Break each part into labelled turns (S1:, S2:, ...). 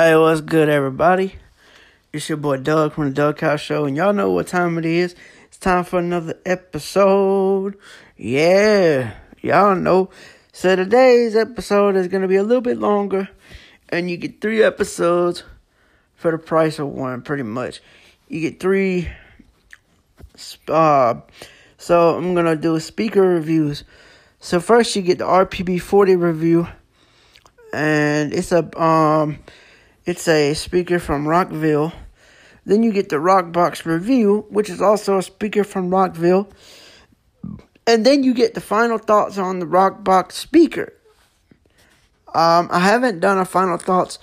S1: Hey, what's good, everybody? It's your boy Doug from the Doug House Show, and y'all know what time it is. It's time for another episode. Yeah, y'all know. So today's episode is gonna be a little bit longer, and you get three episodes for the price of one, pretty much. You get three. Uh, so I'm gonna do speaker reviews. So first, you get the RPB 40 review, and it's a um it's a speaker from Rockville. Then you get the Rockbox review, which is also a speaker from Rockville. And then you get the final thoughts on the Rockbox speaker. Um, I haven't done a final thoughts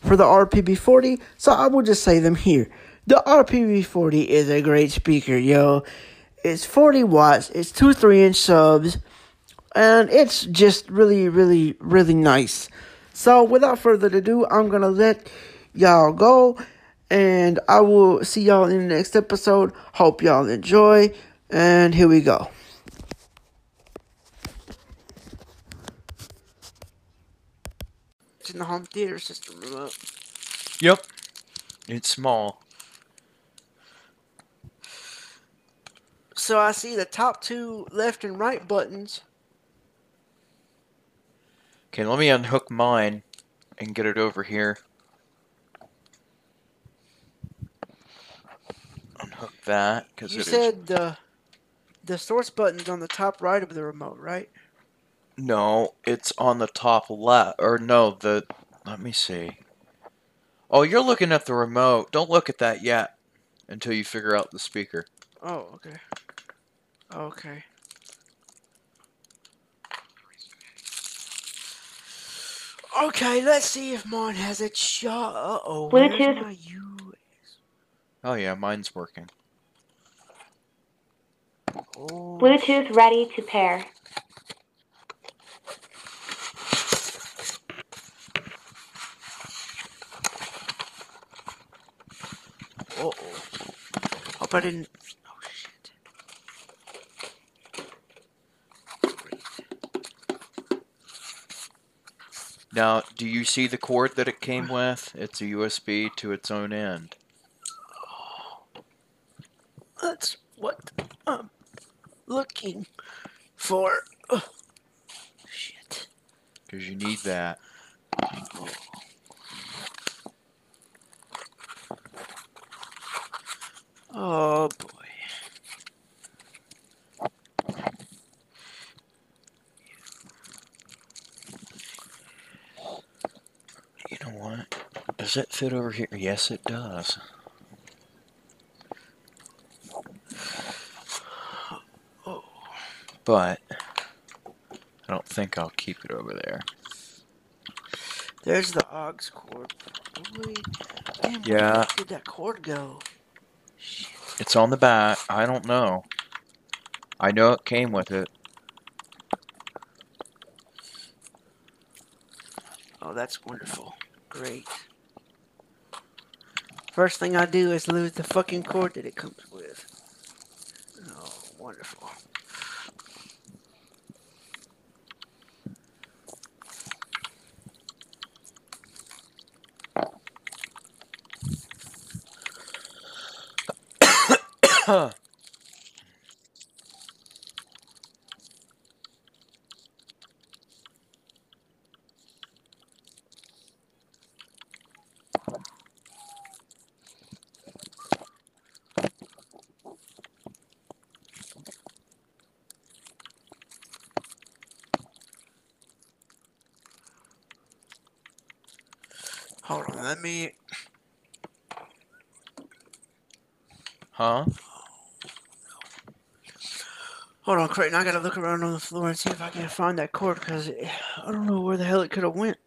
S1: for the RPB40, so I will just say them here. The RPB40 is a great speaker, yo. It's 40 watts, it's two 3 inch subs, and it's just really, really, really nice. So without further ado, I'm gonna let y'all go, and I will see y'all in the next episode. Hope y'all enjoy, and here we go. It's in the home theater system remote.
S2: Yep. It's small.
S1: So I see the top two left and right buttons.
S2: Okay, let me unhook mine and get it over here. Unhook that because
S1: You
S2: it is.
S1: said the the source button's on the top right of the remote, right?
S2: No, it's on the top left. Or no, the. Let me see. Oh, you're looking at the remote. Don't look at that yet until you figure out the speaker.
S1: Oh, okay. Okay. Okay, let's see if mine has a shot. Uh oh.
S3: Bluetooth.
S2: Oh, yeah, mine's working.
S1: oh,
S3: Bluetooth ready to pair.
S1: Uh oh. Hope I didn't. Oh shit. Great.
S2: Now, do you see the cord that it came with? It's a USB to its own end.
S1: That's what I'm looking for. Ugh. Shit.
S2: Because you need that.
S1: Oh boy.
S2: Know what? Does it fit over here? Yes, it does.
S1: Oh.
S2: But I don't think I'll keep it over there.
S1: There's the aux cord. Damn, where
S2: Yeah.
S1: fuck did that cord go?
S2: It's on the back. I don't know. I know it came with it.
S1: Oh, that's wonderful. Great. First thing I do is lose the fucking cord that it comes with. Oh, wonderful. Hold on, let me.
S2: Huh?
S1: On, Creighton. I gotta look around on the floor and see if I can find that cord because I don't know where the hell it could have went.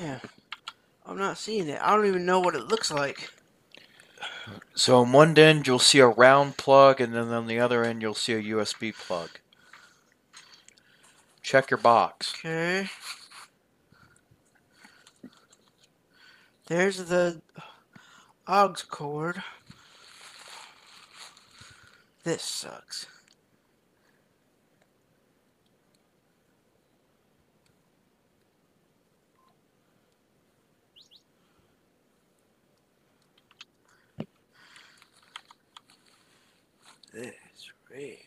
S1: Yeah. I'm not seeing it. I don't even know what it looks like.
S2: So on one end you'll see a round plug, and then on the other end you'll see a USB plug. Check your box.
S1: Okay. There's the aux cord. This sucks. This really.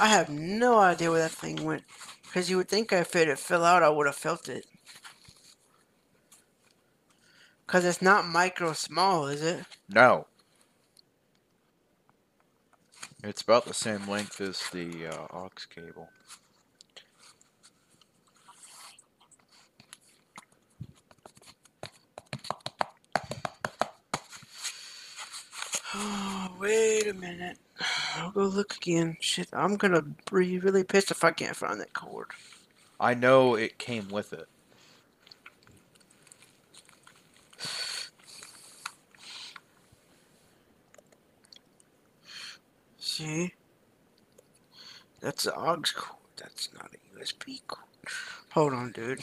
S1: I have no idea where that thing went. Because you would think if it had fell out, I would have felt it. Because it's not micro small, is it?
S2: No. It's about the same length as the uh, aux cable.
S1: Oh, wait a minute. I'll go look again. Shit, I'm gonna be really pissed if I can't find that cord.
S2: I know it came with it.
S1: See? That's the aux cord. That's not a USB cord. Hold on, dude.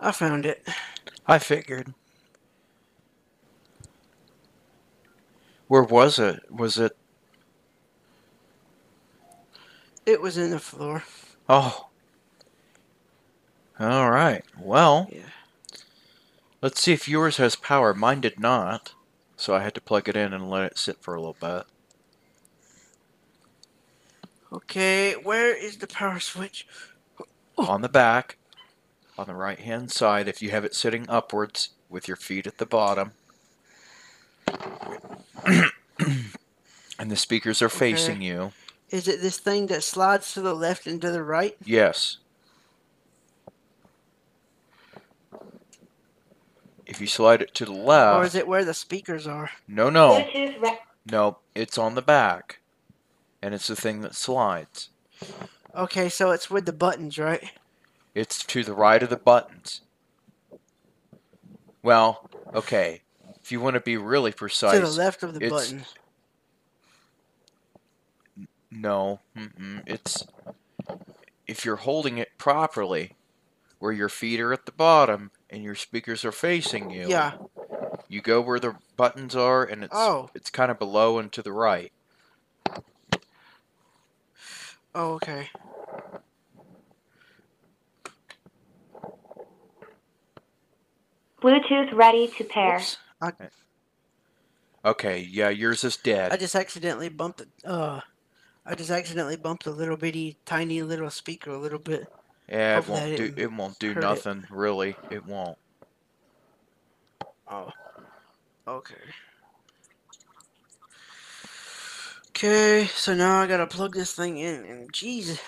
S2: I
S1: found it.
S2: I figured. Where was it? Was it?
S1: It was in the floor.
S2: Oh. All right. Well,
S1: Yeah.
S2: let's see if yours has power. Mine did not, so I had to plug it in and let it sit for a little bit.
S1: Okay, where is the power switch?
S2: On the back, on the right hand side, if you have it sitting upwards with your feet at the bottom. and the speakers are facing you.
S1: Is it this thing that slides to the left and to the right?
S2: Yes. If you slide it to the left.
S1: or is it where the speakers are?
S2: no, no,
S3: re-
S2: no, it's on the back, and it's the thing that slides.
S1: Okay, so it's with the buttons, right?
S2: It's to the right of the buttons. Well, okay, If you want to be really precise, to
S1: the left of the
S2: it's-
S1: buttons.
S2: no, it's if you're holding it properly, where your feet are at the bottom and your speakers are facing you.
S1: Yeah.
S2: You go where the buttons are, and it's
S1: Oh.
S2: it's kind of below and to the right.
S1: Oh, okay.
S3: Bluetooth ready to pair.
S1: Oops. I,
S2: Okay, yeah, yours is dead.
S1: I just accidentally bumped the uh I just accidentally bumped a little bitty tiny little speaker a little bit.
S2: yeah, it won't do.
S1: didn't
S2: It won't do
S1: hurt it.
S2: nothing really. It won't.
S1: Oh. Okay. Okay, so now I gotta plug this thing in and jeez.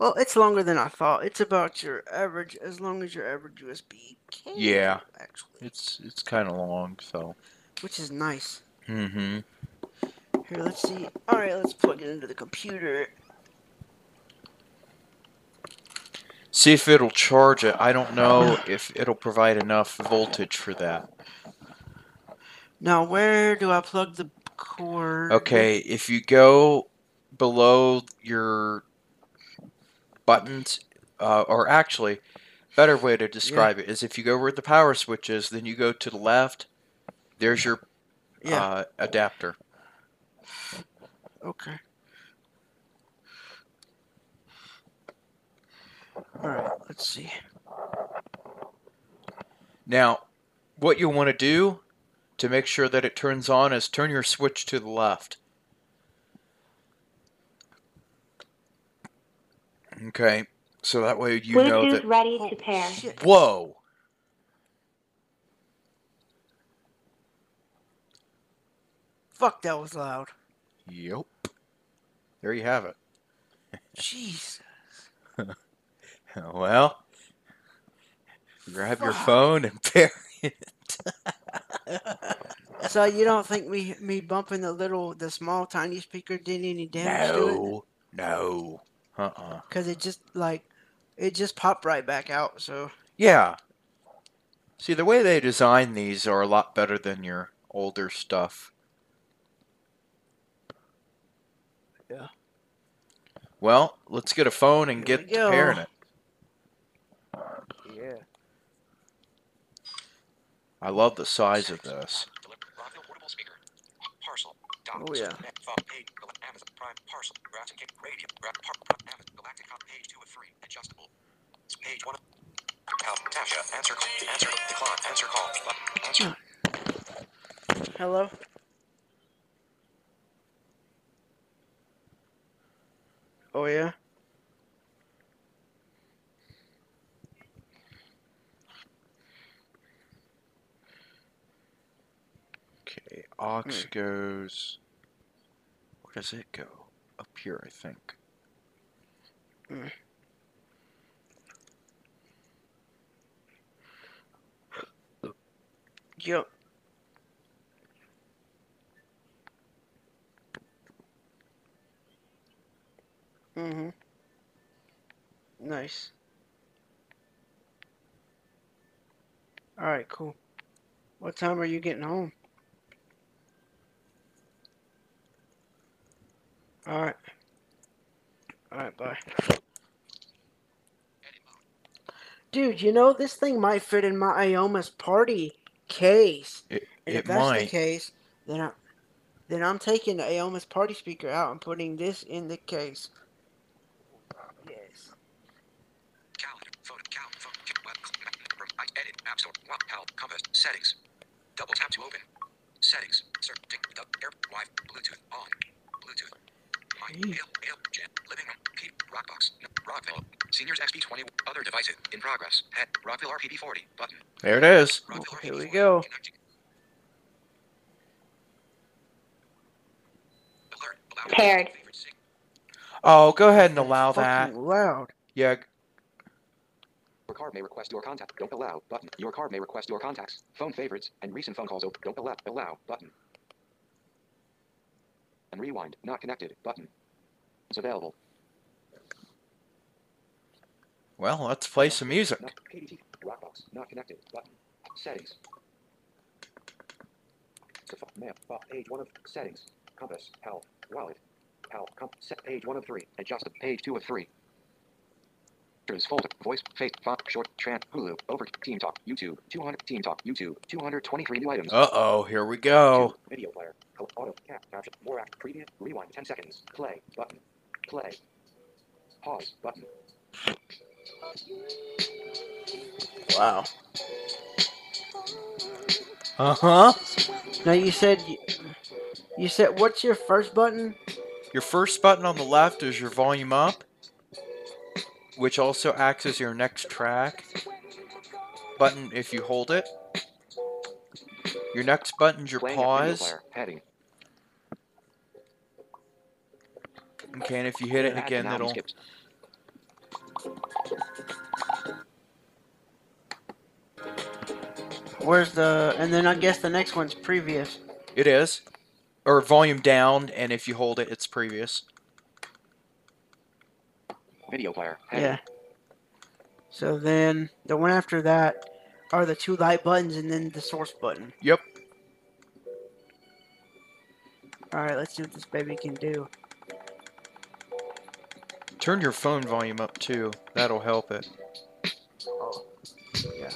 S1: Well, it's longer than I thought. It's about your average as long as your average USB cable,
S2: Yeah.
S1: actually.
S2: It's it's kind of long, so.
S1: Which is nice.
S2: Mm-hmm.
S1: Here, let's see. Alright, let's plug it into the computer.
S2: See if it'll charge it. I don't know if it'll provide enough voltage for that.
S1: Now, where do I plug the cord?
S2: Okay, if you go below your buttons, uh, or actually, better way to describe it is if you go where the power switch is, then you go to the left. There's your
S1: Yeah.
S2: uh, adapter.
S1: Okay. Alright, let's see.
S2: Now, what you want to do to make sure that it turns on is turn your switch to the left. Okay, so that way you know
S3: Bluetooth
S2: that.
S3: ready
S1: Oh,
S3: to pair.
S1: shit.
S2: Whoa!
S1: Fuck, that was loud.
S2: Yep. There you have it.
S1: Jesus.
S2: Well, grab your phone and pair it.
S1: So you don't think me me bumping the little the small tiny speaker did any damage to it?
S2: No, no. Uh-uh.
S1: Cause it just like it just popped right back out. So
S2: Yeah. See, the way they design these are a lot better than your older stuff.
S1: Yeah.
S2: Well, let's get a phone and
S1: Here
S2: get
S1: we
S2: to
S1: go.
S2: pairing it.
S1: yeah.
S2: I love the size of this.
S4: Rockville portable speaker. Parcel.
S1: Oh, yeah.
S4: Phone page. Amazon Prime. Parcel. King. Radio. Gra- par, par, Amazon. Galactic Hub. Page two of three. Adjustable. Page one. Help. Tasha. Answer. Answer. Decline. Answer call. Answer.
S1: Hello. Oh yeah.
S2: Aux
S1: Hmm.
S2: goes. Where does it go? Up here, I think.
S1: Yep. Mm-hmm. Nice. All right, cool. What time are you getting home? All right. All right, bye. Dude, you know this thing might fit in my Ioma's party case.
S2: It,
S1: And if
S2: it
S1: that's the
S2: might.
S1: case, then I, then I'm taking the Aoma's party speaker out and putting this in the case. Yes.
S4: Calendar. Photo. Cal. Photo. Web. I edit. App Store. Wow. Help. Compass. Settings. Double tap to open. Settings. Search. Ding. Dub. Air. Wi. Bluetooth. On. Bluetooth. My.
S1: Hey.
S4: Hail. Hail. Jen. Living room. Keep. Rockbox. No. Rockville. Seniors XP20. Other devices. In progress. Head. Rockville RPB40. Button.
S2: There it is.
S4: Rockville
S1: Here we
S4: RPB40.
S1: go.
S4: Connecting. Alert.
S3: Paired.
S2: Oh, go ahead and allow that.
S1: Loud.
S2: Yeah,
S5: Your card may request your contact. Don't allow button. Your card may request your contacts, phone favorites, and recent phone calls. Open. Don't allow. Allow button. And rewind. Not connected button. It's available.
S2: well, let's play some music.
S5: Not KDT. Rockbox. Not connected button. Settings.
S4: Map, page one of settings, compass, health, wallet, health, comp, set, page one of three, adjust, page two of three. Pictures, folder, voice, face, font, short, tran, Hulu, over, Team Talk, YouTube, 200, Team Talk, YouTube, 223 new items.
S2: Uh oh, here we go.
S4: Video player, Col- auto, cap, caption, more act, previous, rewind, 10 seconds, play, button, play, pause, button.
S1: Wow.
S2: Uh huh.
S1: Now you said you, you said what's your first button?
S2: Your first button on the left is your volume up, which also acts as your next track button if you hold it. Your next button's your
S4: Playing
S2: pause.
S4: player, heading.
S2: Okay, and if you hit it again,
S4: now
S2: it'll.
S1: Where's the and then I guess the next one's previous.
S2: It is. Or volume down, and if you hold it, it's previous.
S4: Video player, heading.
S1: Yeah. So then the one after that are the two light buttons and then the source button.
S2: Yep.
S1: Alright, let's see what this baby can do.
S2: Turn your phone volume up too. That'll help it.
S1: Oh. Yeah.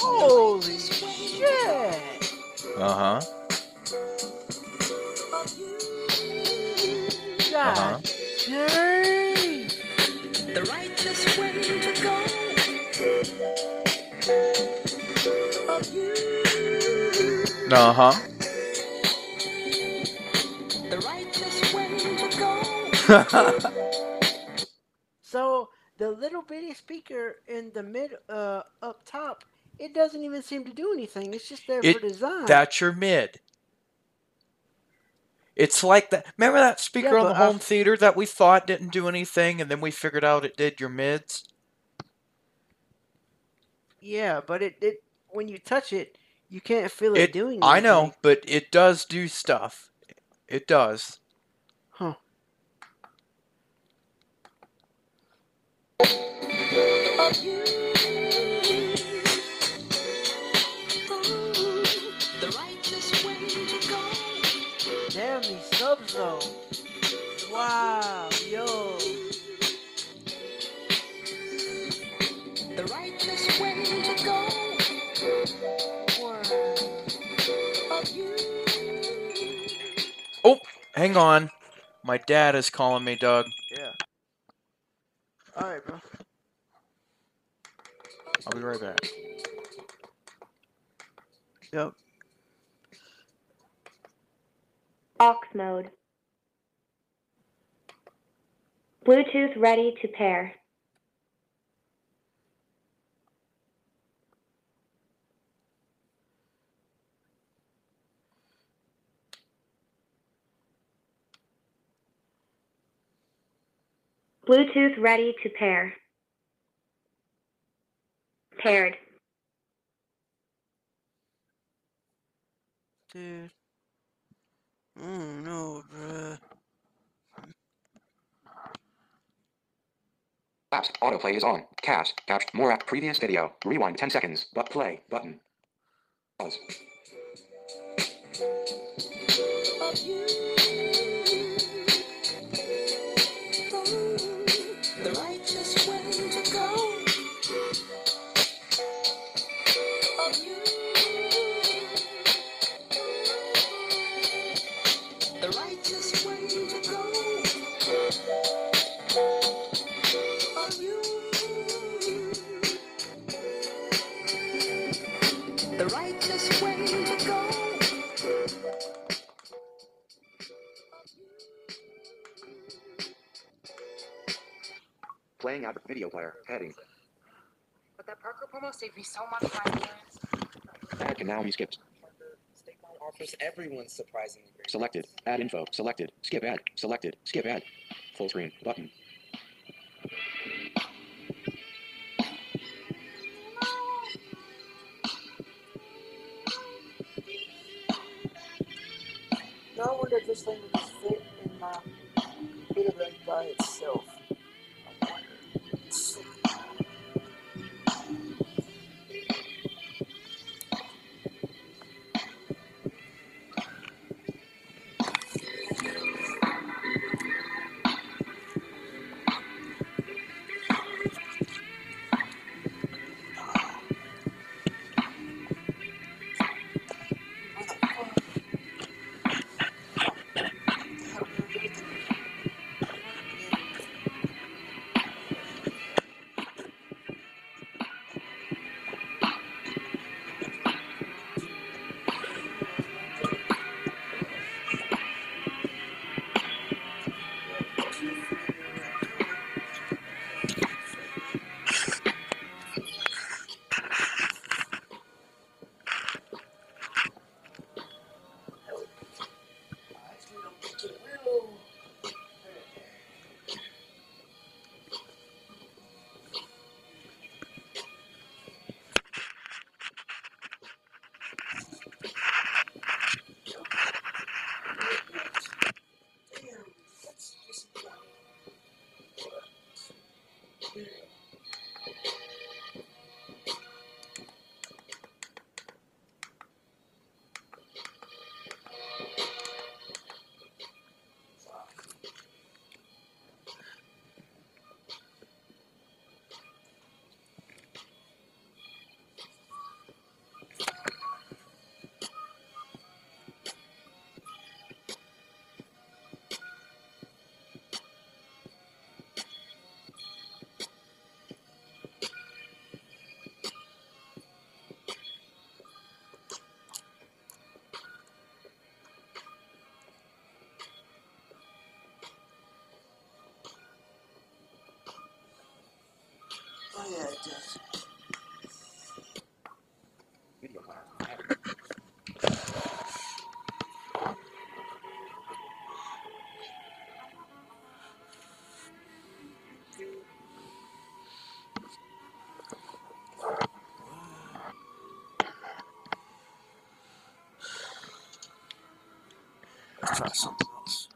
S1: Holy shit!
S2: Uh huh. Uh-huh.
S1: dang!
S6: The righteous way to go.
S2: Uh huh.
S1: So the little bitty speaker in the mid uh up top, it doesn't even seem to do anything. It's just there
S2: It-
S1: for design.
S2: That's your mid. It's like that. Remember that speaker
S1: Yeah,
S2: on the home theater that we thought didn't do anything, and then we figured out it did your mids?
S1: yeah, but it, it when you touch it, you can't feel it,
S2: It,
S1: doing.
S2: I know, but it does do stuff. It does.
S1: Damn these subs though. Wow, yo.
S6: The righteous way to go.
S1: Wow.
S6: Of you.
S2: Oh, hang on. My dad is calling me, Doug.
S1: Yeah. All right, bro.
S2: I'll be right back.
S1: Yep.
S3: Aux mode. Bluetooth ready to pair. Bluetooth ready to pair. Paired.
S1: Dude. Oh no, bruh.
S4: Apps, autoplay is on. Cast, caption, more app, previous video, rewind 10 seconds, but play, button. Pause. Playing out video player, heading.
S7: But that Parker promo saved me so much time clearance.
S4: Ad can now be skipped.
S8: Offers everyone surprisingly great.
S4: Selected. Add info. Selected. Skip ad. Selected. Skip ad. Full screen. Button.
S1: No, I wonder if this thing would fit in my bit of by itself.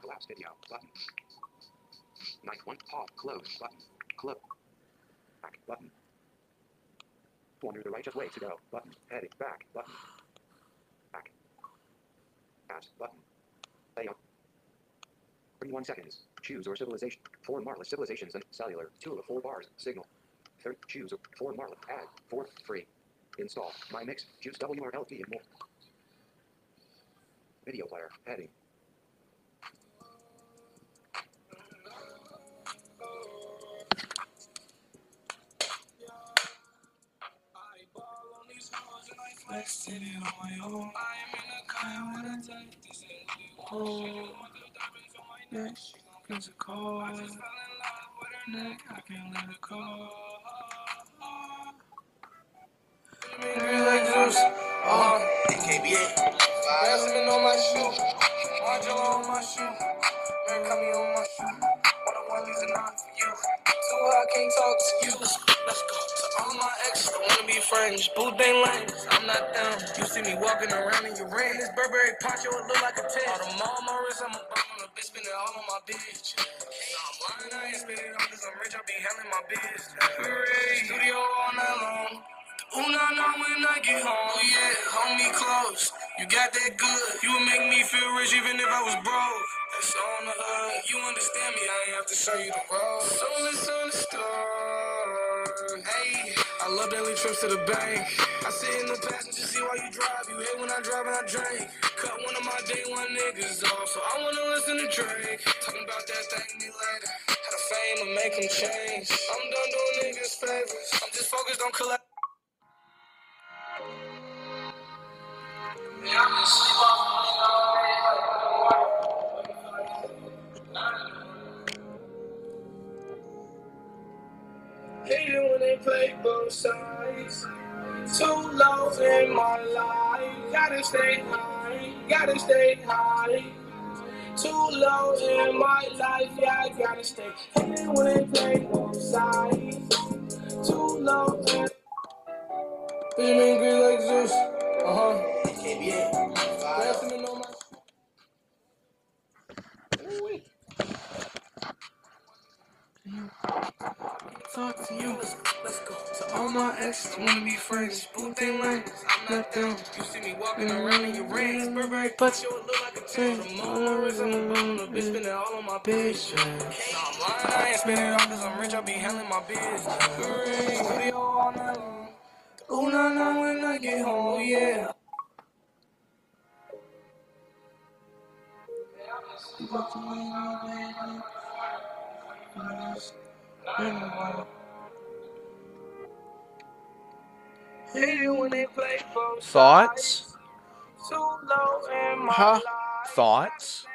S4: Collapse video. Button. Knife one. Pause. Close. Button. Close. Back. Button. Wonder the righteous way to go. Button. Heading. Back. Button. Back. Pass. Button. Play on. 31 seconds. Choose or civilization. Four marvelous civilizations and cellular. Two of four bars. Signal. Choose or four marvelous. Add. Four. Free. Install. My mix. Choose WRLT and more. Video player. Heading.
S9: Dancing on my own. I am in a car when I take this cold. Neck is
S1: a cold. I just
S9: fell in love with her neck. I can't let her go. Jasmine uh, on my shoe, Angela on my shoe, man, cut me on my shoe. What I want is not for you. So I can't talk to you. Let's go, let's go. All my ex, I wanna be friends. Boo they lame, I'm not down. You see me walking around in your ring. This Burberry poncho, it look like a tent. All the mall on my wrist, I'm a bum on a bitch, spend it all on my bitch. Nah, I'm lying, I ain't spend it all cause I'm rich, I be handling my business. Studio all night long. Ooh, nah, nah, when I get home, yeah, hold me close. You got that good, you would make me feel rich even if I was broke. That's on the hood, you understand me, I ain't have to show you the road. So listen to the story. Hey, I love daily trips to the bank. I sit in the passenger seat while you drive. You hate when I drive and I drink. Cut one of my day one niggas off, so I wanna listen to Drake. Talking about that thing me later. Had a fame to make him change. I'm done doing niggas favors. I'm just focused on collect. Yeah, I'm gonna sleep off Hate it when they play both sides. Too low in my life. Gotta stay high. Gotta stay high. Too low in my life. Yeah, I gotta stay. Hate when they play both sides. Too low in. Being angry like Zeus. Uh huh. My. Ooh-wee.
S1: Talk to you.
S9: Let's go, let's go. So all my exes wanna be friends. Boot they lanes, I'm not them. You see me walking around in your rings. Burberry put you look like a ten. I'm on my wrist, I'm on the bitch, spend it all on my bitch. Nah, I'm lying, I ain't spend it all cause I'm rich, I be handling my studio all night long. Ooh, nah, nah, when I get home, yeah. Hate it when they play both
S6: Thoughts?
S9: Too low in my
S1: Huh?
S9: life.
S6: Thoughts?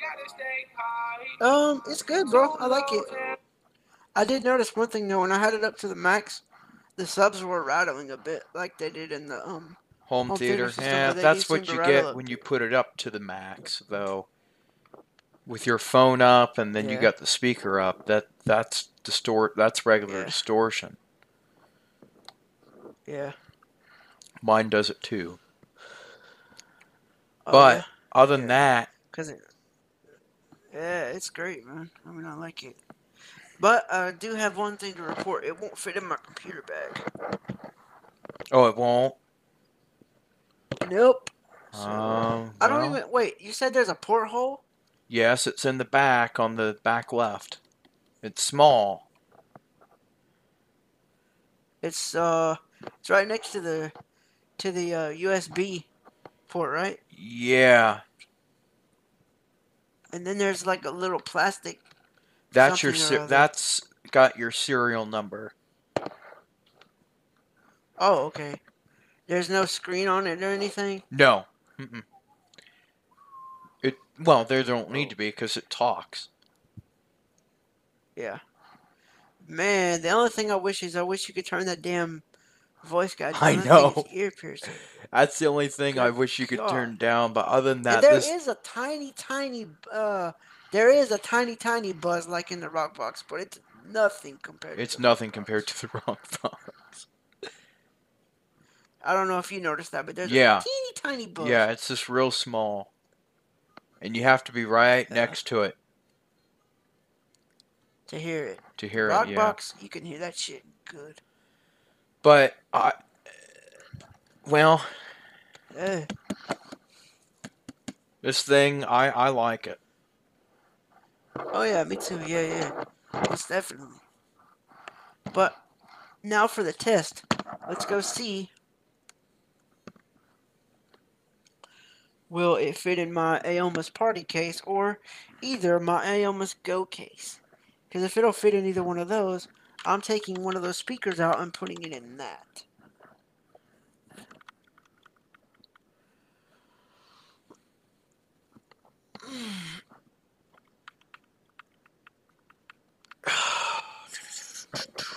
S9: Gotta stay high.
S1: Um, it's good, bro. I like it. I did notice one thing though. When I had it up to the max, the subs were rattling a bit, like they did in the um.
S6: Home
S1: Home
S6: theater.
S1: theaters and stuff,
S6: Yeah,
S1: but they
S6: that's
S1: do
S6: what
S1: seem
S6: you
S1: rattle
S6: get
S1: a
S6: when you put it up to the max, though. With your phone up and then you got the speaker up, that that's distort. That's regular
S1: Yeah.
S6: distortion.
S1: Yeah.
S6: Mine does it too.
S1: Oh,
S6: But
S1: yeah?
S6: other than that,
S1: Cause it. Yeah, it's great, man. I mean, I like it. But I do have one thing to report. It won't fit in my computer bag.
S2: Oh, it won't.
S1: Nope.
S2: Um,
S1: I don't
S2: well,
S1: even wait. You said there's a porthole.
S2: Yes, it's in the back on the back left. It's small.
S1: It's uh, it's right next to the to the uh, USB port, right?
S2: Yeah,
S1: And then there's like a little plastic.
S2: that's your that's got your serial number.
S1: Oh, okay. There's no screen on it or anything.
S2: No. Mm-mm. It well, there don't need to be because it talks.
S1: Yeah. Man, the only thing I wish is I wish you could turn that damn voice guy
S2: I
S1: down.
S2: Know.
S1: Ear piercing.
S2: That's the only thing I wish you could
S1: God.
S2: turn down. But other than that,
S1: And there is
S2: this
S1: a tiny, tiny, uh, there is a tiny, tiny buzz like in the rock box, but it's nothing compared.
S2: it's
S1: to
S2: nothing compared to the rock box.
S1: I don't know if you noticed that, but there's
S2: Yeah.
S1: a teeny tiny buzz.
S2: Yeah, it's just real small, and you have to be right
S1: Yeah.
S2: next to it
S1: To hear it.
S2: to hear
S1: rock
S2: it. Yeah.
S1: box, you can hear that shit good.
S2: But I, well, this thing I I like it.
S1: Oh yeah, me too. Yeah, yeah. Most definitely. But now for the test. Let's go see. Will it fit in my Aomais party case or either my Aomais Go case? Because if it'll fit in either one of those, I'm taking one of those speakers out and putting it in that.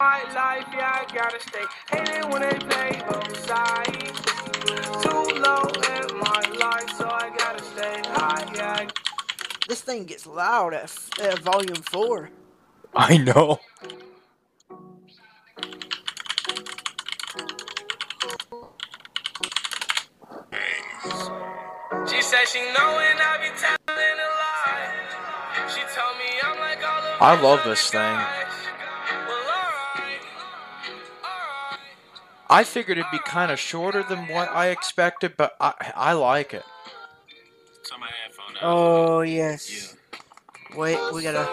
S10: My life, yeah, I gotta stay hated when they play both sides. Too low in my life, so I gotta stay high, yeah.
S1: This thing gets loud at, at volume 4.
S2: I know.
S10: She said she knowing I be telling a lie. She told me I'm like all of
S2: I love this thing. I figured it'd be kind of shorter than what I expected, but I I like it.
S10: Turn my headphone.
S1: Oh, yes. Wait, we gotta,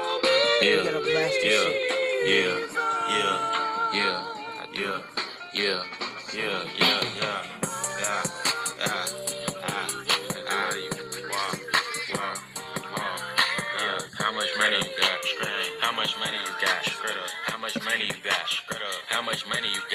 S1: we gotta blast this shit.
S10: Yeah, yeah, yeah, yeah, yeah, yeah, yeah, yeah, yeah, yeah, ah, ah, yeah. How much money you got? How much money you got? How much money you got?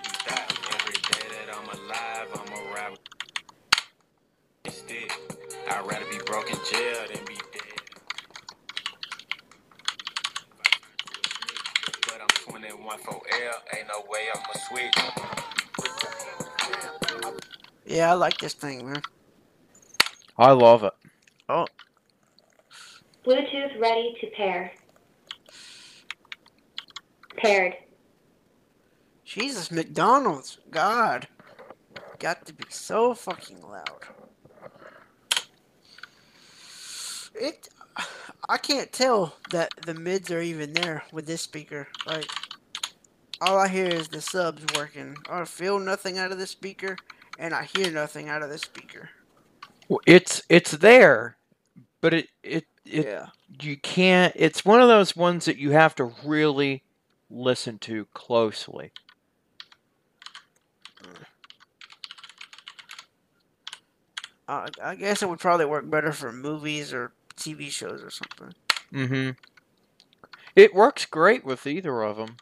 S10: 21 ain't no way I'ma switch.
S1: Yeah, I like this thing, man.
S2: I love it. Oh.
S3: Bluetooth ready to pair. Paired.
S1: Jesus, McDonald's. God. Got to be so fucking loud. It. I can't tell that the mids are even there with this speaker. Like, all I hear is the subs working. I feel nothing out of the speaker, and I hear nothing out of the speaker.
S2: Well, It's it's there, but it it it
S1: yeah.
S2: you can't. It's one of those ones that you have to really listen to closely.
S1: I, I guess it would probably work better for movies or TV shows or something.
S2: Mm-hmm. It works great with either of them.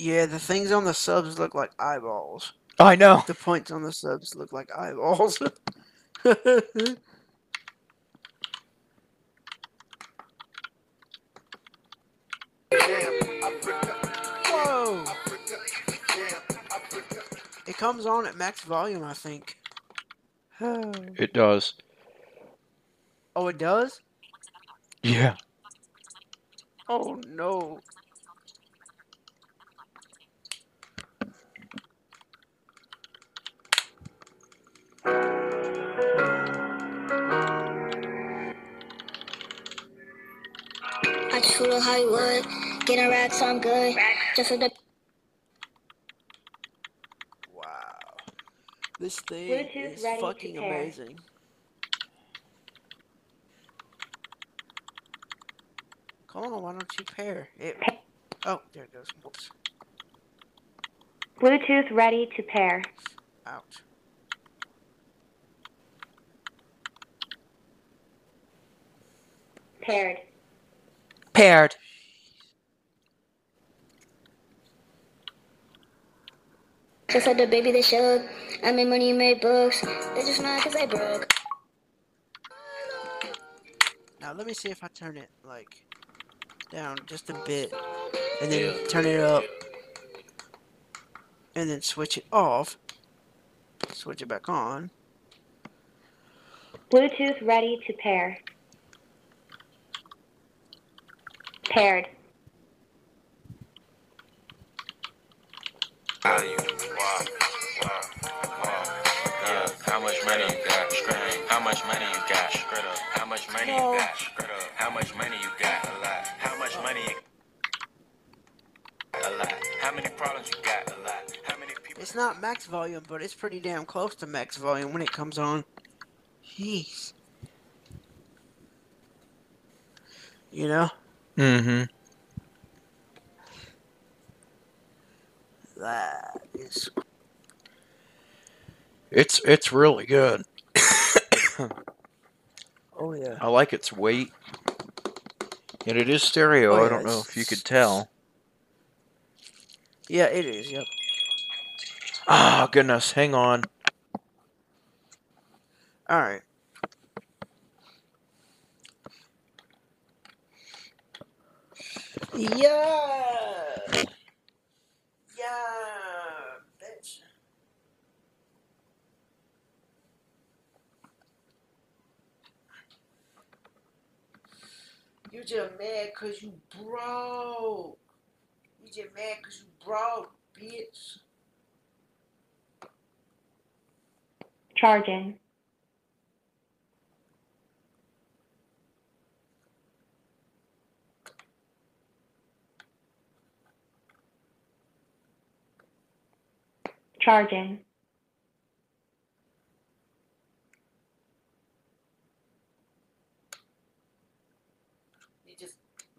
S1: Yeah, the things on the subs look like eyeballs.
S2: I know.
S1: The points on the subs look like eyeballs. Whoa! It comes on at max volume, I think.
S2: It does.
S1: Oh, it does?
S2: Yeah.
S1: Oh no.
S11: I just flew to Hollywood, getting racks, I'm good. Just with the
S1: Wow. This thing
S3: Bluetooth
S1: is fucking amazing. Come on, why don't you pair? It, oh, there it goes. Whoops.
S3: Bluetooth ready to pair.
S1: Out.
S3: Paired.
S2: Paired.
S11: just like the baby they showed. I made money, made books. They just mad cause I broke.
S1: Now let me see if I turn it like down just a bit, and then turn it up, and then switch it off. Switch it back on.
S3: Bluetooth ready to pair. Paired.
S10: value. Wow, wow, wow. Yeah, how much money you got? Straight. How much money you got? Up. How much money you got? Straight up. How much money you got? A lot. How much money you A lot. How many problems you got? A lot. How many people?
S1: It's not max volume, but it's pretty damn close to max volume when it comes on. Jeez. You know?
S2: Mm-hmm.
S1: That is.
S2: It's it's really good.
S1: Oh, yeah.
S2: I like its weight. And it is stereo.
S1: Oh,
S2: I don't know if you could tell.
S1: Yeah, it is, yep.
S2: Ah, goodness. Hang on.
S1: Alright. Yeah! Yeah! Bitch. You just mad cause you broke. You just mad cause you broke, bitch.
S3: Charging. Charging.
S1: Just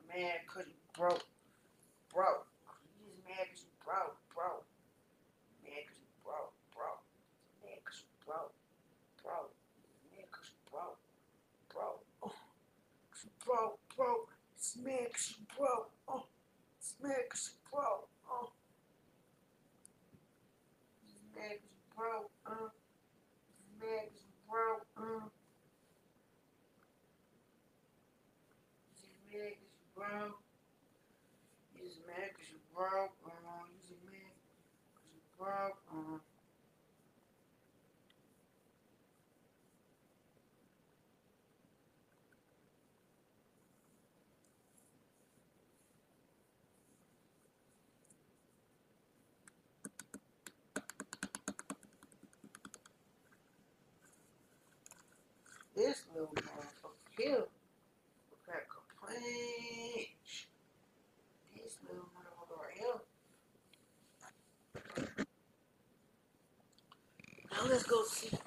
S1: mad cause you broke. Broke. You just mad cause you broke, broke. Mad cause you broke, broke. Mad cause you broke, broke. Mad cause you broke, broke. Oh. Broke, broke. You broke. Oh. You broke. You broke. Uh. Cause you broke. Uh. 'cause you broke. You just mad you broke. Uh, just mad you broke. Uh. This little motherfucker here will crack a punch. This little motherfucker right here. Now let's go see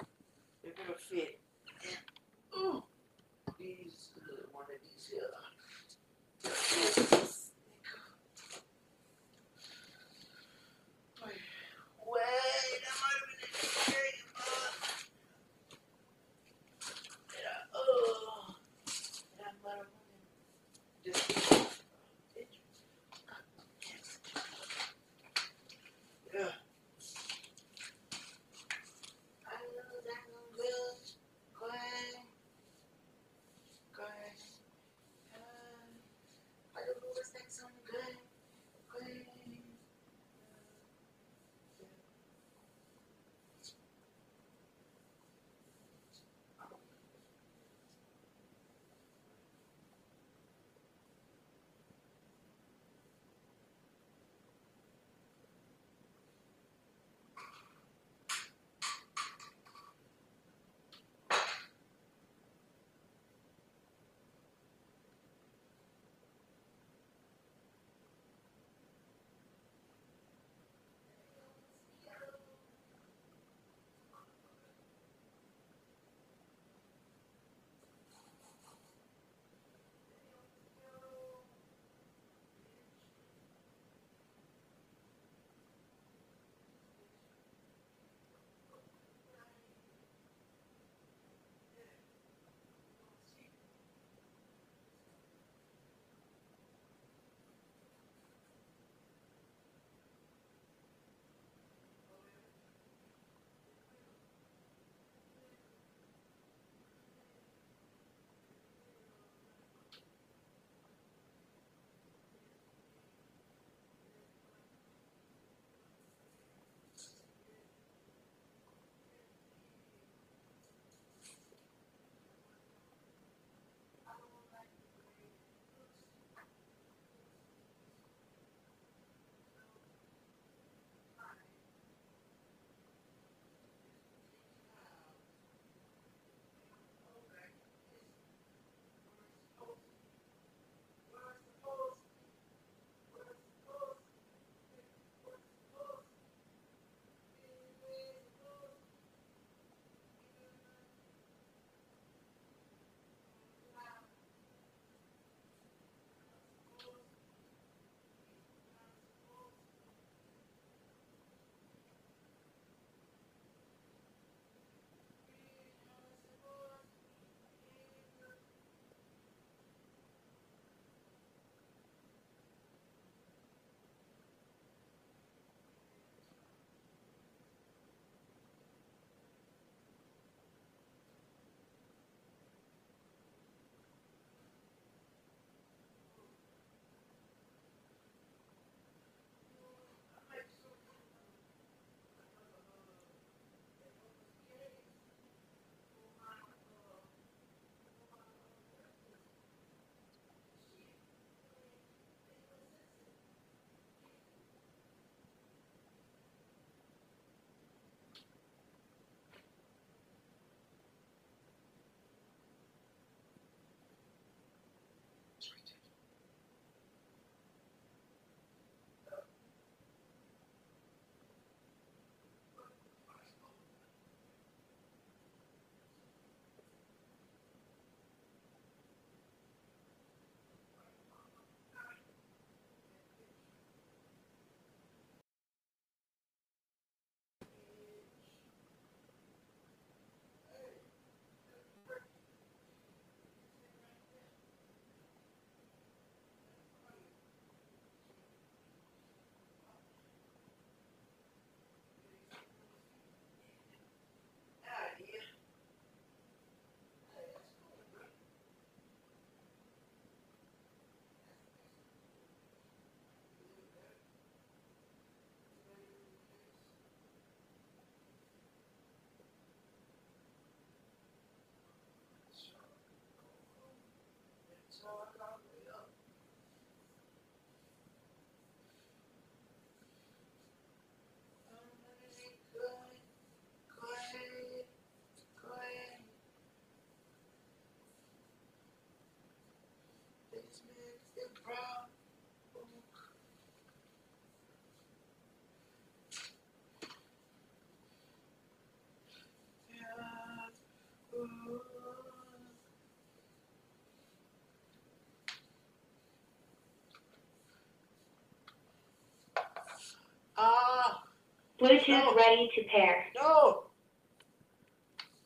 S3: Bluetooth ready to pair.
S1: No.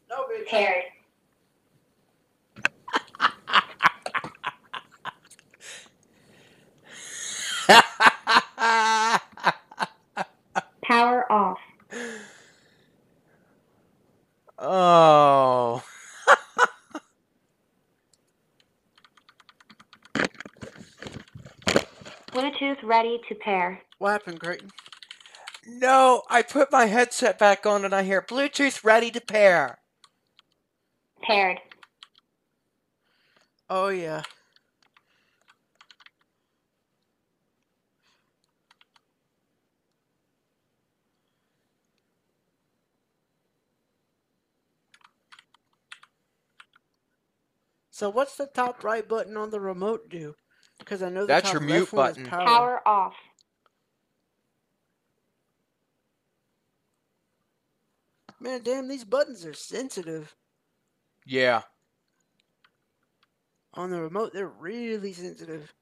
S1: No, bitch.
S3: Paired. Power off.
S2: oh.
S3: Bluetooth ready to pair.
S1: What happened, Creighton?
S2: No, I put my headset back on and I hear Bluetooth ready to pair.
S3: Paired.
S1: Oh yeah. So what's the top right button on the remote do? Because I know the
S2: That's
S1: top
S2: your mute
S1: left one is
S2: button.
S1: power.
S3: Power off.
S1: Man, damn, these buttons are sensitive.
S2: Yeah.
S1: On the remote, they're really sensitive.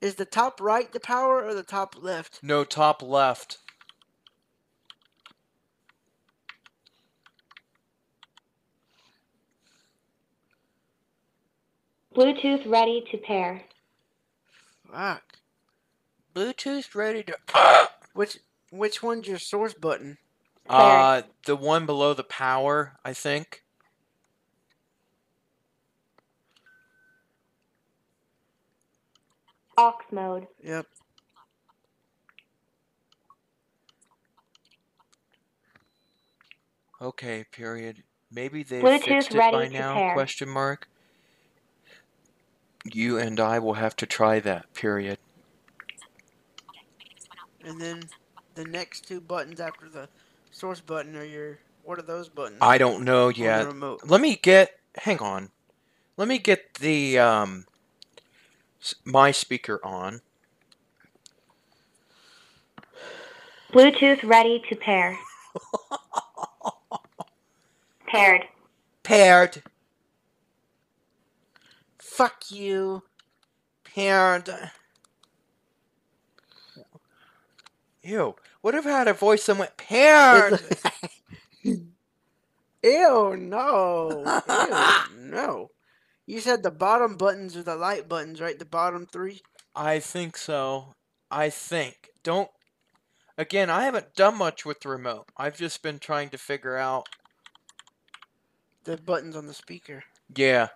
S1: Is the top right the power or the top left?
S2: No, top left.
S3: Bluetooth ready to pair.
S1: Fuck.
S2: Bluetooth ready to.
S1: Which which one's your source button?
S2: Uh, the one below the power, I think.
S3: Aux mode.
S1: Yep.
S2: Okay, period. Maybe they
S3: Bluetooth
S2: fixed it
S3: ready
S2: by now?
S3: pair.
S2: Question mark. You and I will have to try that. Period.
S1: And then the next two buttons after the source button are your what are those buttons?
S2: I don't know yet. Let me get. Hang on. Let me get the um my speaker on.
S3: Bluetooth ready to pair. Paired.
S2: Paired.
S1: Fuck you.
S2: Paired. Ew. What if I had a voice that went paired?
S1: Ew, no. Ew, no. You said the bottom buttons are the light buttons, right? The bottom three?
S2: I think so. I think. Don't. Again, I haven't done much with the remote. I've just been trying to figure out.
S1: The buttons on the speaker.
S2: Yeah.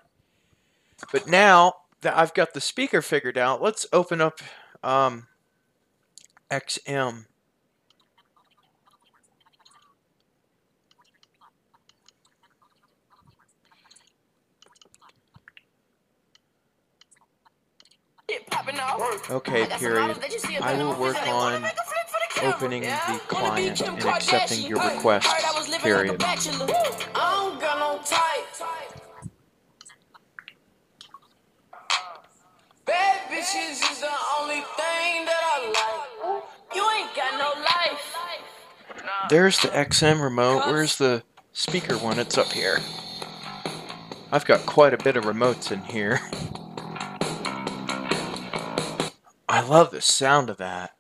S2: But now that I've got the speaker figured out, let's open up um, XM. Okay, period. I will work on opening the client and accepting your requests. Period.
S6: I don't got no type. Bad bitches is the only thing that I like. You ain't got no life.
S2: There's the XM remote. Where's the speaker one? It's up here. I've got quite a bit of remotes in here. I love the sound of that.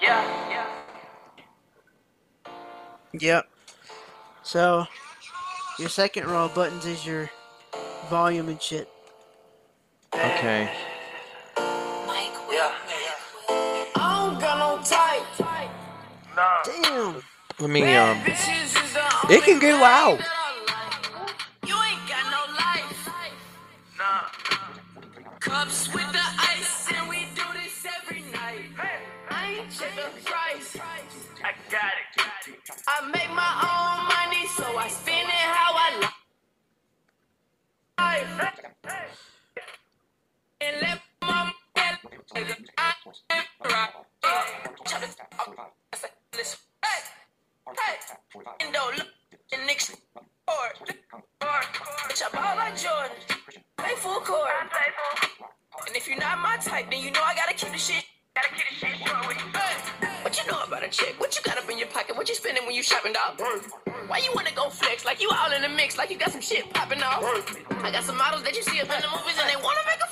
S6: Yeah, yeah.
S1: Yep. So, your second row of buttons is your volume and shit.
S2: Okay.
S6: Yeah. I don't got no type.
S1: Damn.
S2: Let me um
S6: Bitches is the only
S2: It can get loud.
S6: thing that I like. You ain't got no life. Cups with the ice, and we do this every night. I ain't check the price. I got it. I make my own money, so I spend it how I like. Like Jordan. Play full court. And if you're not my type, then you know I gotta keep the shit. Gotta keep the shit short with you. What you know about a chick? What you got up in your pocket? What you spending when you shopping, dog? Why you wanna go flex? Like you all in the mix, like you got some shit popping off. I got some models that you see up in the movies and they wanna make a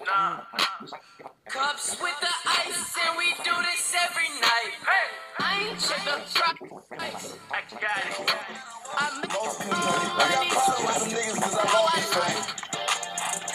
S6: Nah. Cups with the ice, and we do this every night. Hey, I ain't the price. I got it. I'm money, so I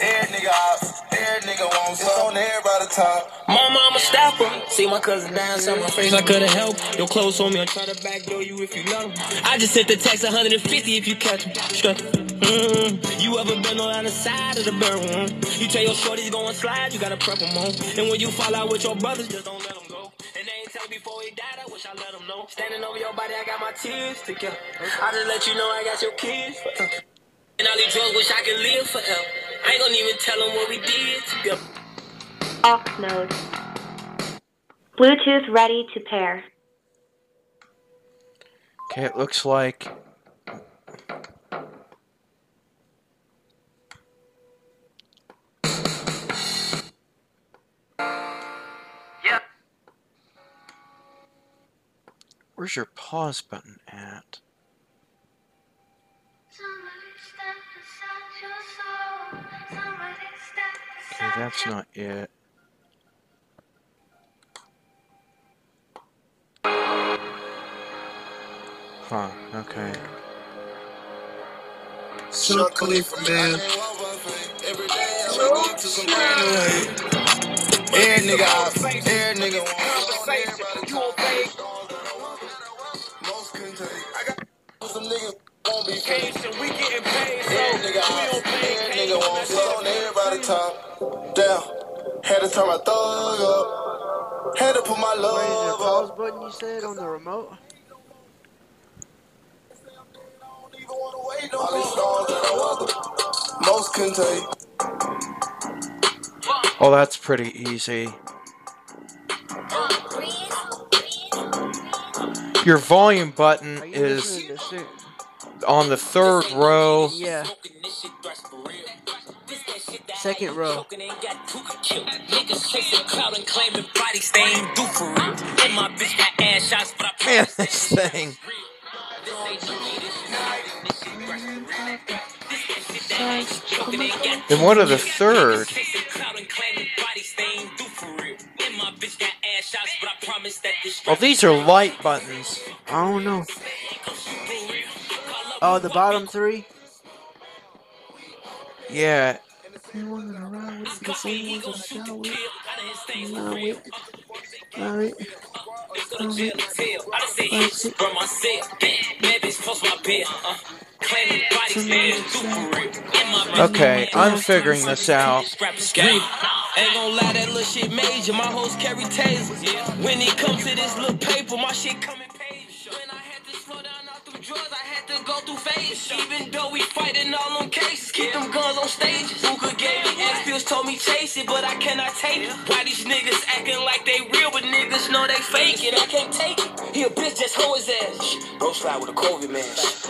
S12: Every nigga out, every nigga wants on everybody top.
S13: Mama, I'm a stepper. See my cousin dance on my face, I couldn't help. Your clothes on me, I try to backdoor you if you let 'em. I just sent the text 150 if you catch 'em. Straight. Mm, you ever been on the side of the barrel? You tell your shorties go and slide, you gotta prep 'em on. And when you fall out with your brothers, just don't let 'em go. And they ain't tell me before he died, I wish I let let 'em know. Standing over your body, I got my tears together. I just let you know I got your kids. And all these drugs, wish I could live forever. I ain't gonna even tell them what we did together.
S3: Aux mode. Bluetooth ready to pair.
S2: Okay, it looks like.
S6: Yeah.
S2: Where's your pause button at? That's not it. Huh, okay.
S12: Khalifa, man. Nigga nigga. Most couldn't take. I got some niggas won't be paid.
S6: we getting paid,
S12: Every nigga out, every nigga wants on everybody top. Damn, had to turn my thug up. Had to put my
S1: Where is your pause button you said on the remote?
S12: All these stars that I weather. Most couldn't take.
S2: Oh, that's pretty easy. Your volume button
S1: Are you
S2: is
S1: listening to shit?
S2: On the third row.
S1: Yeah. Second row.
S13: Niggas chasing clout and claiming bodies they ain't do for real. And my bitch got ass shots, I
S2: Man, this thing. Then what of the third? Well, these are light buttons.
S1: I don't know. Oh, the bottom three?
S2: Yeah. Okay, I'm figuring this out.
S13: Ain't gonna lie, that little shit major. My hoes carry tasers. When it comes to this little paper, my shit coming drugs, I had to go through phases. Even though we fighting all on cases, keep them guns on stages. Booker gave me X pills, told me chase it, but I cannot take it. Why these niggas acting like they real, but niggas know they fake it? I can't take it. He a bitch, just hoe his ass. Bro slide with a COVID man.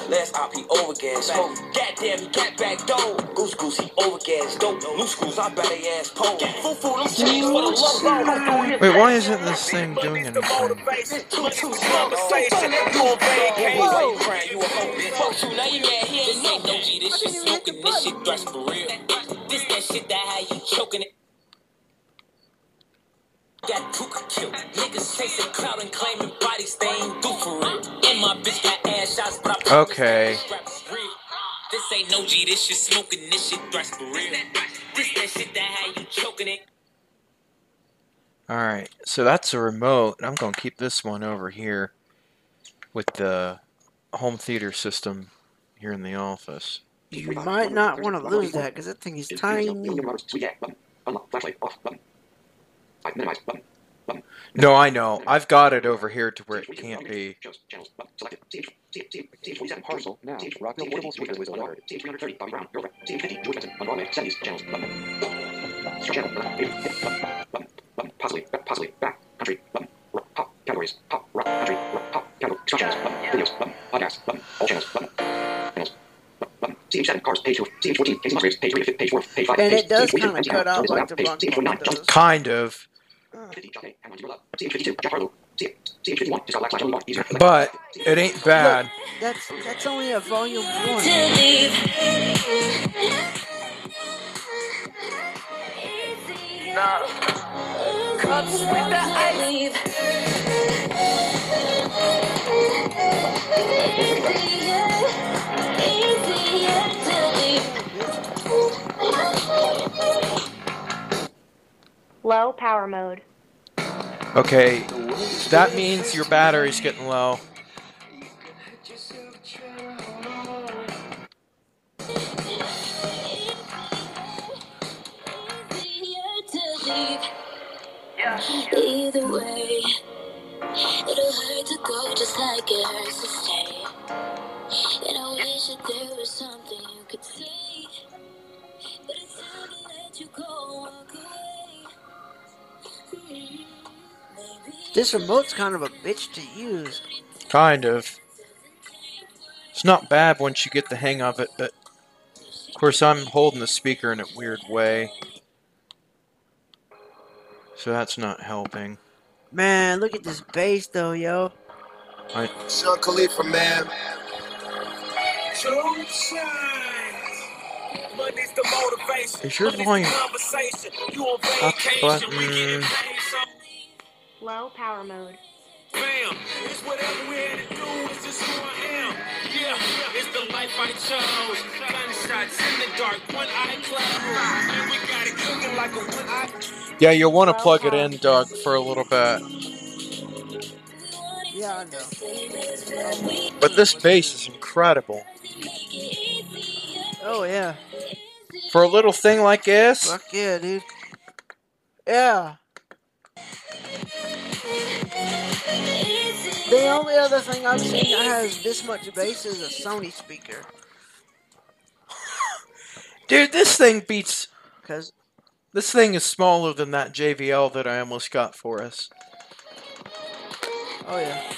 S13: Last op, he over gas. Smoke. Goddamn, he got back door. Goose goose, he over gas. Dope. Loose screws, I bet they ass pole. Foo foo, them chains for the love.
S2: Wait, why isn't this thing doing anything?
S13: Two two conversation. You a vacation. Why you crying? You a hoe, bitch. Fuck you, now you mad. He ain't no no G. This shit smoking. This shit thrash for real. This that shit that how you choking it. Got Puka killed. Niggas chasing clout and claiming bodies they ain't do for real. And my bitch got ass shots, but I promise
S2: Okay.
S13: this rap is real. This ain't no G, this shit smoking, this shit thrash for real. This that shit that how you choking it.
S2: Alright, so that's a remote. I'm going to keep this one over here with the home theater system here in the office.
S1: You might not want to lose that because that thing is tiny.
S4: Unlock flashlight off button. Five minimize button. Button.
S2: No, I know. I've got it over here to where it can't be.
S4: Channels. Channels. Button. Selected. CH. CH. CH. 47. Parcel. Now. Rockville portable speaker was unlocked. CH 330. Bobby Brown. Your 50. George Benson. Unautomated. Settings. Channels. Channel. Button. Button. Button. Button. Possibly. Back. Possibly. Back. Country. Button. Rock. Pop. Categories. Pop. Rock. Country. Rock. Pop. Category. Stop. Button. Videos. Button. Podcasts. Button. All channels. Button. Channels. Button. CH CH7, cars, page 2, CH14, Kacey Musgraves, page 3, page 4, page 5,
S1: And
S4: page,
S1: it does
S4: CH14,
S1: kinda cut
S4: Hammer,
S1: out like the
S4: page
S1: Bronx
S4: CH49, John,
S2: Kind of.
S4: 50, John A, Hammer, Zero Love, CH52, Jeff Harlow, CH51, Discount Black slash only one, easier.
S2: But it ain't bad.
S1: That's that's only a volume one.
S11: Cups with the ice.
S3: Low power mode.
S2: Okay, that means your battery's getting low.
S14: Either way, it'll hurt to go just like it hurts to stay. And I wish that there was something you could say, but it's time to let you go, walk away. Mm, maybe
S1: This remote's kind of a bitch to use.
S2: Kind of. It's not bad once you get the hang of it, but of course I'm holding the speaker in a weird way. So that's not helping.
S1: Man, look at this bass though, yo.
S2: I,
S12: Sean Khalifa, man.
S9: Two shines. Money's the motivation.
S2: Is your
S9: Money's the
S2: volume
S9: conversation. You on
S2: up
S9: vacation, we getting paid, so
S3: Low power mode.
S9: bam. It's whatever we had to do, it's just who I am. Yeah, it's the life chose. Gunshots in the dark, one eye closed. And we got it cooking like a one eye.
S2: Yeah, you'll want to plug it in, Doug, for a little bit.
S1: Yeah, I know.
S2: But this bass is incredible.
S1: Oh yeah.
S2: For a little thing like this,
S1: Fuck yeah, dude. Yeah. The only other thing I've seen that has this much bass is a Sony speaker.
S2: dude, this thing beats.
S1: Cause
S2: This thing is smaller than that JBL that I almost got for us.
S1: oh yeah.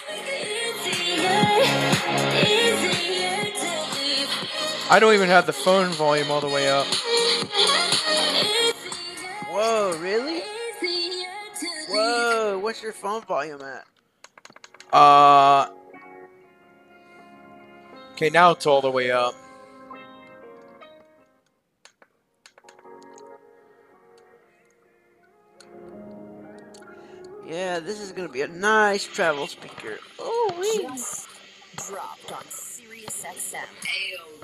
S2: I don't even have the phone volume all the way up.
S1: Whoa, really? Whoa, what's your phone volume at?
S2: Uh. Okay, now it's all the way up.
S1: Yeah, this is gonna be a nice travel speaker. Oh, wee.
S15: Just dropped on Sirius XM.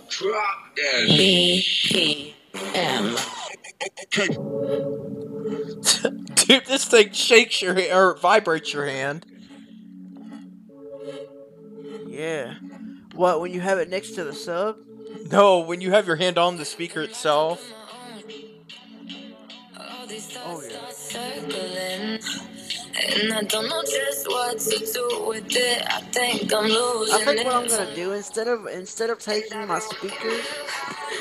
S9: Drop
S15: BPM.
S2: Dude, this thing shakes your ha- or vibrates your hand.
S1: Yeah. What, when you have it next to the sub?
S2: No, when you have your hand on the speaker itself.
S1: Oh, yeah.
S14: And I don't know just what to do with it. I think I'm losing
S1: I think what I'm gonna do instead of instead of taking my speakers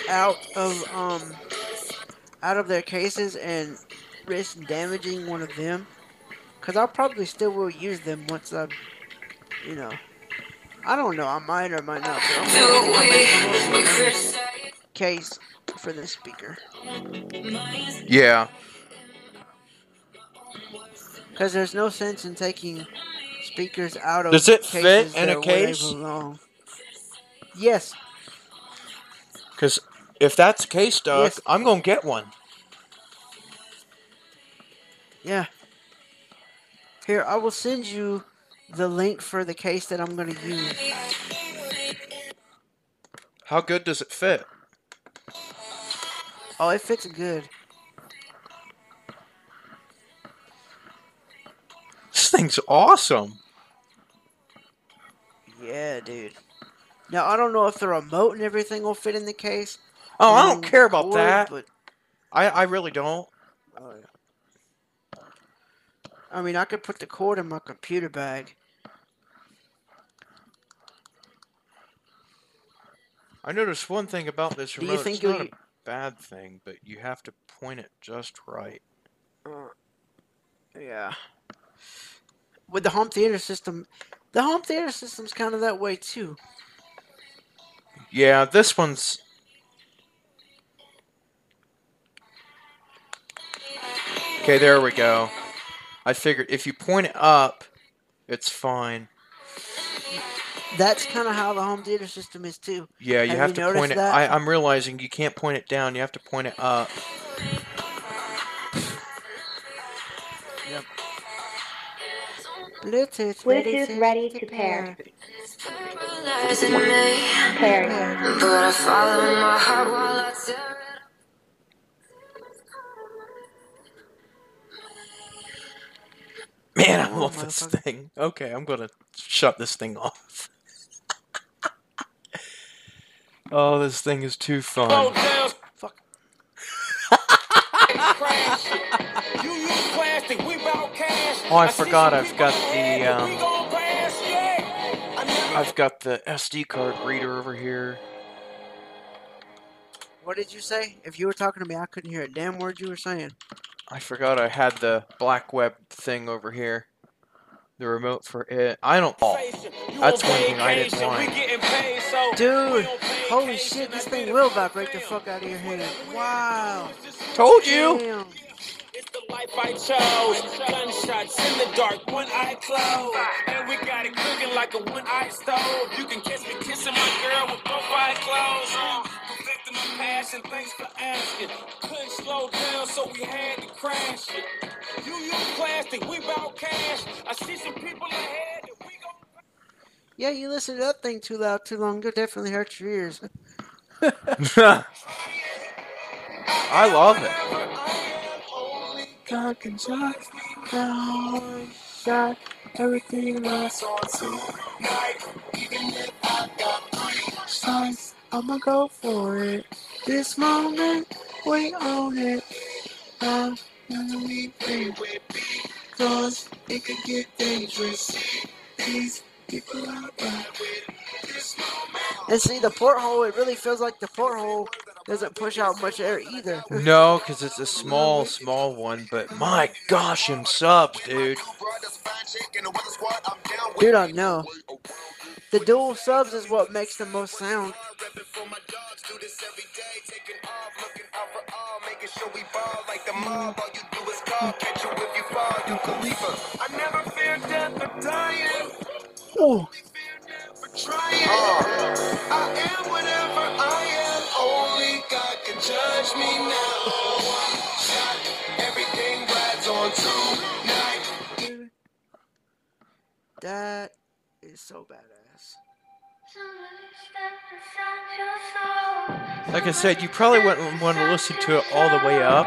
S1: out of um out of their cases and risk damaging one of them, because I'll probably still will use them once I, you know, I don't know, I might or might not. But I'm gonna I'm gonna case for this speaker
S2: Yeah.
S1: because there's no sense in taking speakers out of.
S2: Does it
S1: cases
S2: fit in
S1: that
S2: a
S1: are where they
S2: case?
S1: Yes.
S2: Because if that's the case, Doug,
S1: Yes.
S2: I'm going to get one.
S1: Yeah. Here, I will send you the link for the case that I'm going to use.
S2: How good does it fit?
S1: Oh, it fits good.
S2: This thing's awesome.
S1: Yeah, dude. Now, I don't know if the remote and everything will fit in the case.
S2: Oh, I don't care about
S1: cord,
S2: that. I, I really don't.
S1: oh, yeah. I mean, I could put the cord in my computer bag.
S2: I noticed one thing about this remote.
S1: Do you think
S2: it's not a bad thing, but you have to point it just right.
S1: Uh, yeah. With the home theater system, the home theater system's kind of that way too.
S2: Yeah, this one's. Okay, there we go. I figured if you point it up, it's fine.
S1: That's kind of how the home theater system is too.
S2: Yeah, you
S1: Have
S2: have,
S1: you
S2: to
S1: noticed
S2: point it.
S1: that?
S2: I, I'm realizing you can't point it down. You have to point it up.
S1: Bluetooth,
S3: Bluetooth ready to pair.
S14: Paired.
S3: Paired.
S2: Man, I
S1: Oh,
S2: love this thing. Okay, I'm gonna shut this thing off. oh, this thing is too fun.
S1: Fuck.
S9: You use plastic, we cash.
S2: Oh, I
S9: see
S2: forgot. I've got the um,
S9: pass, yeah.
S2: I've got the SD card reader over here.
S1: What did you say? If you were talking to me, I couldn't hear a damn word you were saying.
S2: I forgot I had the Blackweb thing over here. The remote for it. I don't. Oh,
S9: You
S2: that's
S9: on
S2: one thing I didn't
S9: vacation, we
S2: like.
S9: getting paid, so
S1: Dude, holy shit, this thing will vibrate the fuck out of your head. Wow.
S2: Told you.
S1: Damn.
S9: It's the life I chose. Gunshots in the dark, one eye closed. And we got it cooking like a one eye stove. You can kiss me kissing my girl with both eyes closed. Perfecting my passion, thanks for asking. Couldn't slow down, so we had to crash it. You use plastic, we bout cash. I see some people ahead that we gon'
S1: Yeah, you listen to that thing too loud too long, it'll definitely hurt your ears.
S2: I love it.
S1: God can shot, down, shot, everything that's on tonight. Even if I got three sides, I'ma go for it. This moment, we own it. I'm gonna be free with because it can get dangerous. These people I ride with. This moment. And see, the porthole, it really feels like the porthole doesn't push out much air either.
S2: No, because it's a small, small one. But my gosh, him subs, dude.
S1: Dude, I know. The dual subs is what makes the most sound.
S9: I never fear death or dying.
S1: Oh,
S9: Trying. I am whatever I am. Only God can judge me now. One shot, everything rides on tonight.
S1: dude. That is so badass.
S2: Like I said, you probably wouldn't want to listen to it all the way up.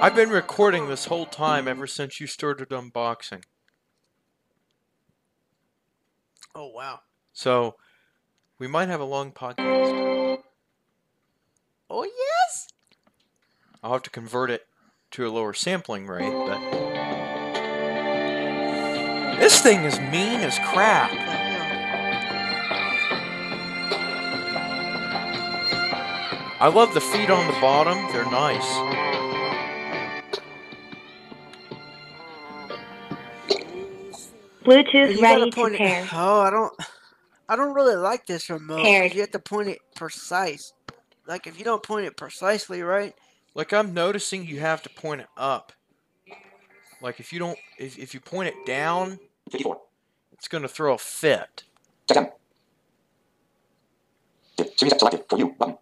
S2: I've been recording this whole time ever since you started unboxing.
S1: Oh, wow.
S2: So, we might have a long podcast.
S1: Oh, yes?
S2: I'll have to convert it to a lower sampling rate, but. This thing is mean as crap. I love the feet on the bottom, they're nice.
S3: Bluetooth
S1: You gotta
S3: ready to pair.
S1: Oh, I don't. I don't really like this remote. 'cause
S3: Paired.
S1: You have to point it precise. Like if you don't point it precisely right,
S2: Like I'm noticing you have to point it up. Like if you don't if, if you point it down,
S4: 54.
S2: it's gonna throw a fit.
S4: Check Series selected for you. Button.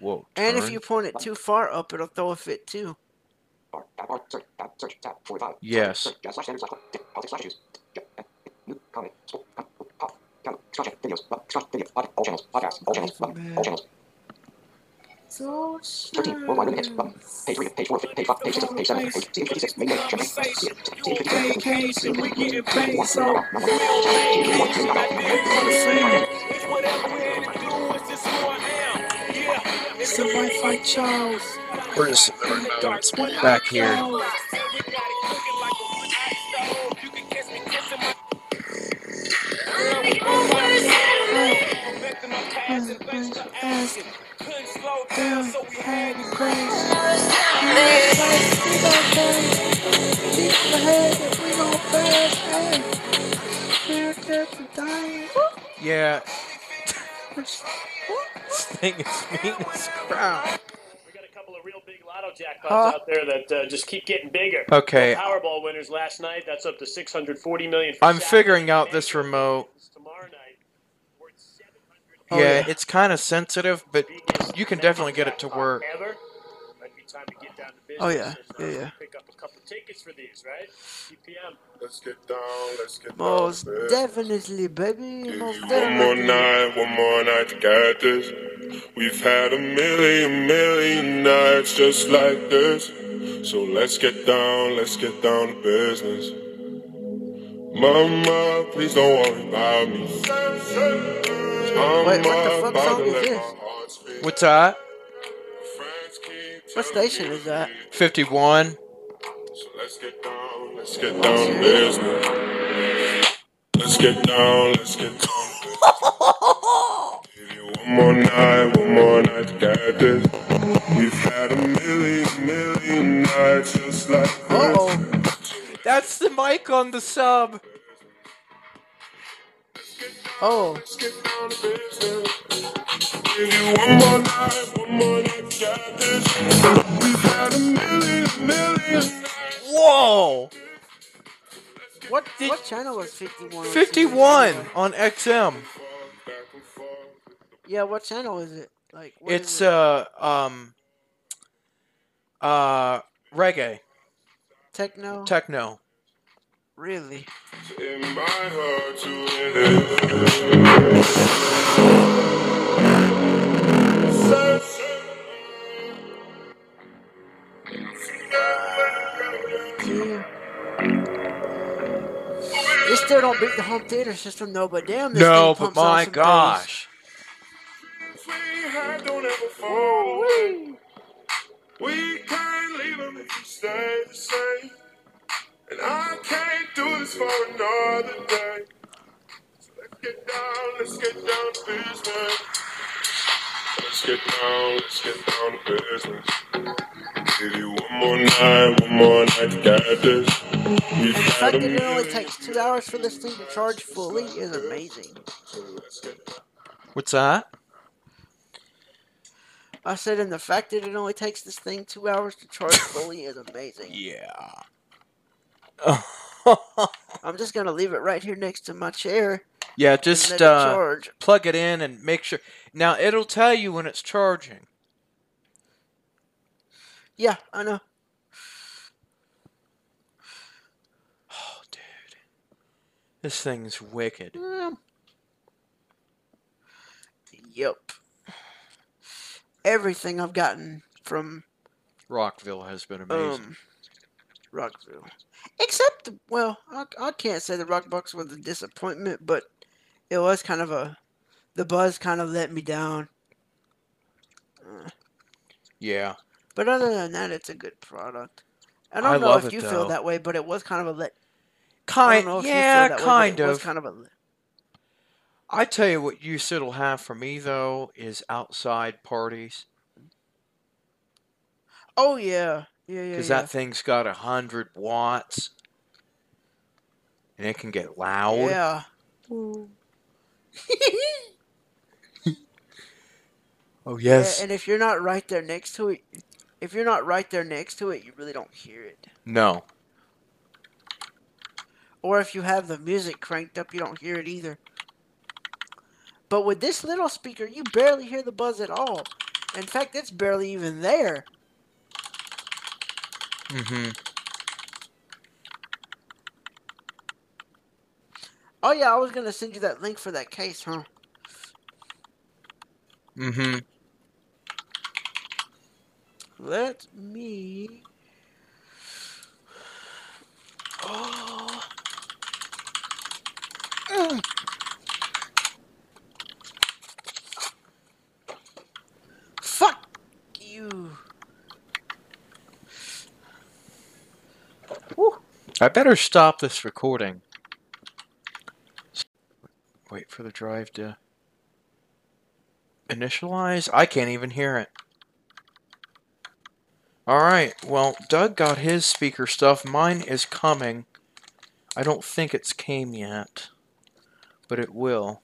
S2: Whoa.
S1: and if you point it too far up, it'll throw a fit too.
S4: Bar, tab, bar, search, tab, search, tab, 45.
S2: Yes.
S4: New, pop, extraction, videos, extract, video, all channels, all channels, all channels.
S1: So
S4: 13, worldwide limit hits, button. Page 3, page 4, page 5, page 6, page 7, page 56, main menu, champagne,
S9: Vacation, we getting paid, so it's the Wi-Fi Charles.
S2: We're just back here. we. Yeah. Real big
S16: lotto jackpots out there that uh, just keep getting bigger.
S2: Okay.
S16: The Powerball winners last night. That's up to 640 million.
S2: I'm
S16: Saturday.
S2: figuring out this remote. Tomorrow night.
S16: Oh,
S2: yeah,
S16: yeah.
S2: it's kind of sensitive, but you can definitely get it to work.
S16: Ever. Might be time to get down to business.
S1: Oh, yeah.
S16: and,
S1: Yeah, yeah.
S16: Pick up a couple tickets for these, right? CPM.
S17: Let's get down, let's get
S1: Most
S17: down. man.
S1: definitely, baby. Most
S17: One more
S1: definitely.
S17: night, one more night to get this. We've had a million, million nights just like this. So let's get down, let's get down to business. Mama, please don't worry about me.
S1: Wait, what the fuck song is this?
S17: my heart speak.
S2: What's that?
S1: What station is that?
S2: 51.
S17: So let's get down, let's get down business. Let's get down, let's get down to. Give you one more night, one more night to get this. We've had a million, million nights just like this.
S2: That's the mic on the sub.
S1: Oh.
S17: Let's get down to business. Give you one more night, one more night to get this. We've had a million, million nights.
S2: Whoa!
S1: What what channel was 51? on
S2: 51 on XM.
S1: Yeah, what channel is it? Like, what is
S2: It's
S1: it?
S2: uh um uh reggae
S1: techno.
S2: techno.
S1: Really?
S17: In my heart to
S1: Yeah. It still don't beat the home theater system though, but damn, this
S2: No,
S1: thing
S2: but
S1: pumps out some
S2: gosh.
S17: Sweetheart, don't ever. We can't leave them if we stay the same. And I can't do this for another day. So let's get down, let's get down to business. Let's get down, let's get down to business. Give you one more night, one more night to get this. We've
S1: And the fact that it only takes two hours for this thing to charge fully is amazing.
S2: What's that?
S1: I said, and the fact that it only takes this thing two hours to charge fully is amazing.
S2: Yeah.
S1: I'm just gonna leave it right here next to my chair.
S2: Yeah, just uh, plug it in and make sure. Now it'll tell you when it's charging.
S1: Yeah, I know.
S2: Oh, dude, this thing's wicked.
S1: Mm. Yep. Everything I've gotten from
S2: Rockville has been amazing.
S1: um Rockville, except well, I, I can't say the Rock Rockbox was a disappointment, but it was kind of a the buzz kind of let me down. Uh,
S2: yeah.
S1: But other than that, it's a good product. I don't
S2: I
S1: know if you
S2: though.
S1: feel that way, but it was kind of a let.
S2: Kind,
S1: don't know if you feel
S2: yeah,
S1: way,
S2: kind
S1: it was
S2: of.
S1: kind of a.
S2: I tell you what, use it'll have for me though is outside parties
S1: Oh yeah, yeah, yeah.
S2: because
S1: yeah.
S2: that thing's got a hundred watts and it can get loud.
S1: Yeah.
S2: Oh yes.
S1: Yeah, and if you're not right there next to it, if you're not right there next to it, you really don't hear it.
S2: No.
S1: Or if you have the music cranked up, you don't hear it either. But with this little speaker, you barely hear the buzz at all. In fact, it's barely even there.
S2: Mm-hmm.
S1: Oh yeah, I was gonna send you that link for that case, huh?
S2: Mm-hmm.
S1: Let me. Oh. Mm. Fuck you.
S2: I better stop this recording. Wait for the drive to initialize. I can't even hear it. Alright, well, Doug got his speaker stuff. Mine is coming. I don't think it's came yet, but it will.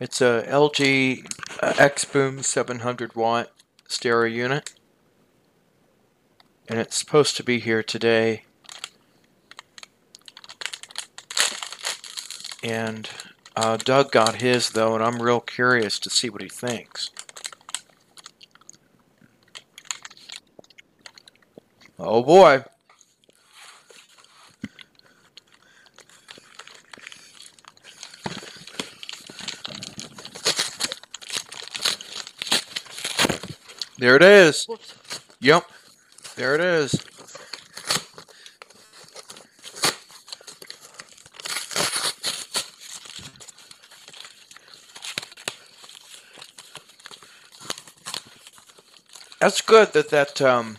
S2: It's a LG uh, X Boom 700 watt stereo unit, and it's supposed to be here today. And uh, Doug got his though, and I'm real curious to see what he thinks. Oh boy. There it is. Yep. There it is. That's good that that um,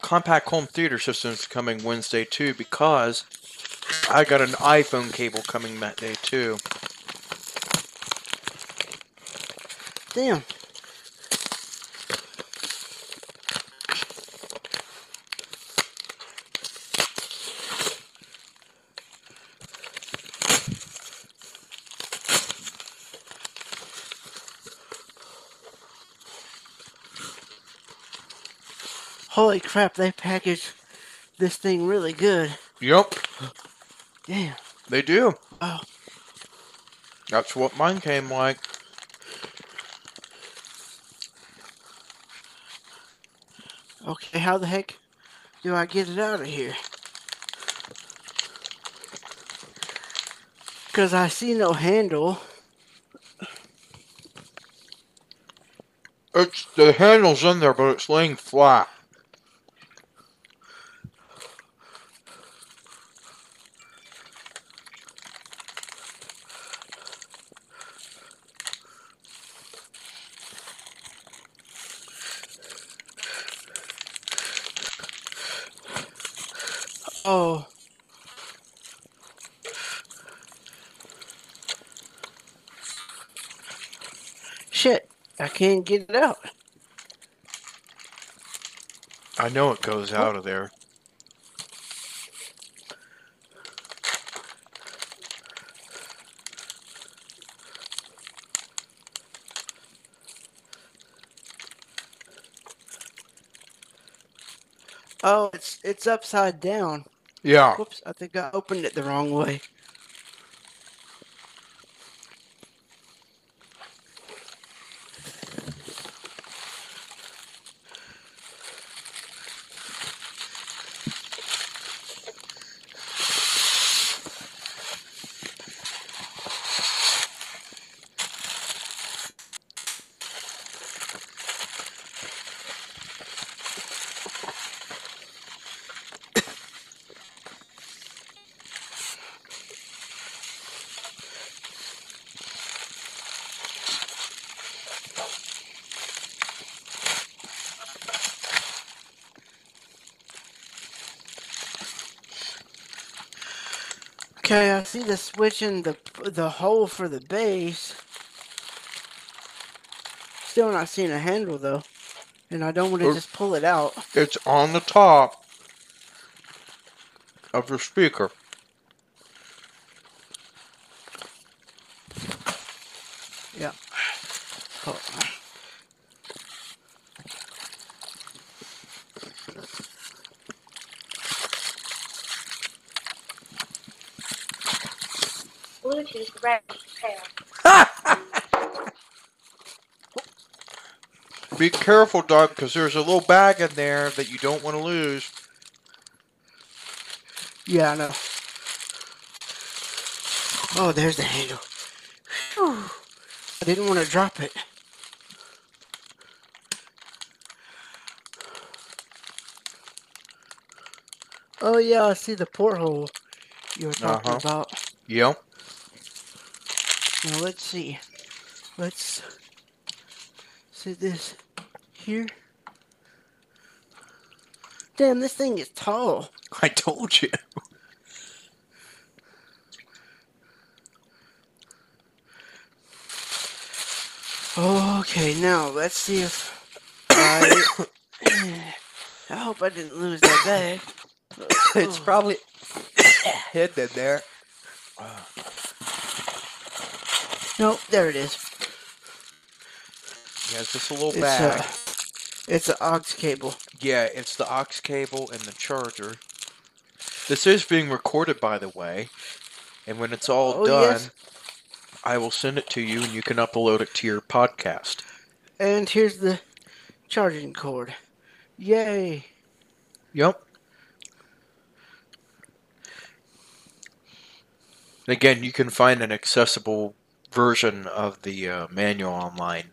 S2: compact home theater system is coming Wednesday too because I got an iPhone cable coming that day too.
S1: Damn. Holy crap, they package this thing really good.
S2: Yep,
S1: Damn.
S2: they do.
S1: Oh.
S2: That's what mine came like.
S1: Okay, how the heck do I get it out of here? Because I see no handle.
S2: It's the handle's in there, but it's laying flat.
S1: Oh. Shit, I can't get it out.
S2: I know it goes out of there.
S1: Oh, it's it's upside down.
S2: Yeah.
S1: Whoops, I think I opened it the wrong way. Okay, I see the switch in the the hole for the base. Still not seeing a handle though, and I don't want to just pull it out.
S2: It's on the top of your speaker.
S1: Yeah. Hold on.
S18: Bluetooth ready to pair.
S2: Be careful, Doug, because there's a little bag in there that you don't want to lose.
S1: Yeah, I know. Oh, there's the handle. Whew. I didn't want to drop it. Oh yeah, I see the porthole you were talking
S2: Uh-huh.
S1: about.
S2: Yep.
S1: Now let's see. Let's see this here. Damn, this thing is tall.
S2: I told you.
S1: Okay, now let's see if I. I hope I didn't lose that bag.
S2: it's probably hidden in there.
S1: Nope, there it is.
S2: Yeah, it's just a little
S1: It's uh,
S2: bag.
S1: a, it's an aux cable.
S2: Yeah, it's the aux cable and the charger. This is being recorded, by the way. And when it's all
S1: Oh,
S2: done,
S1: yes.
S2: I will send it to you and you can upload it to your podcast.
S1: And here's the charging cord. Yay!
S2: Yep. Again, you can find an accessible version of the uh, manual online.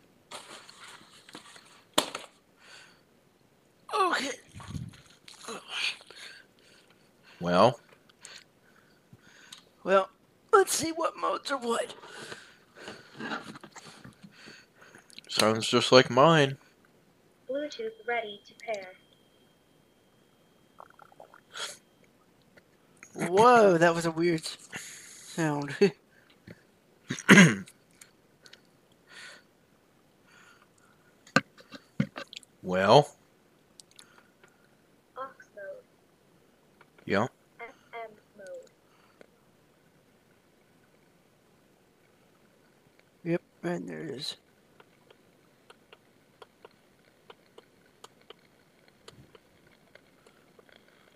S1: Okay.
S2: Well,
S1: Well, let's see what modes are what.
S2: sounds just like mine.
S18: Bluetooth ready to pair.
S1: Whoa, that was a weird sound.
S2: Well,
S18: Aux mode.
S2: yeah.
S18: FM mode.
S1: yep, and there it is.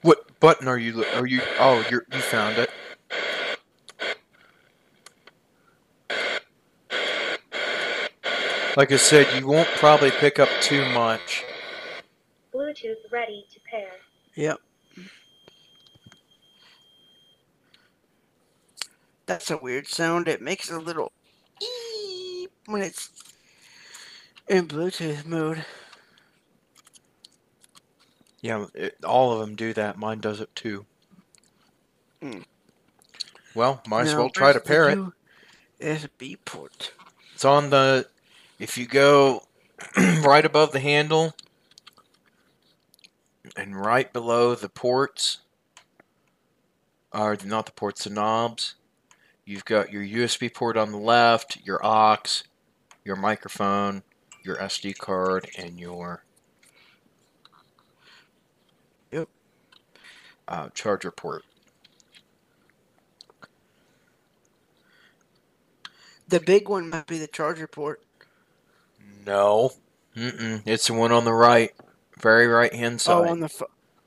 S2: What button are you? Are you? Oh, you you found it. Like I said, you won't probably pick up too much.
S18: Bluetooth ready to pair.
S1: Yep. That's a weird sound. It makes a little eep when it's in Bluetooth mode.
S2: Yeah, it, all of them do that. Mine does it too.
S1: Hmm.
S2: Well, might as well try to pair it.
S1: USB port.
S2: It's on the. If you go right above the handle and right below the ports, or not the ports, the knobs, you've got your USB port on the left, your aux, your microphone, your SD card, and your
S1: Yep.
S2: Uh, charger port.
S1: The big one might be the charger port.
S2: No, Mm-mm. it's the one on the right, very right hand side.
S1: Oh, on the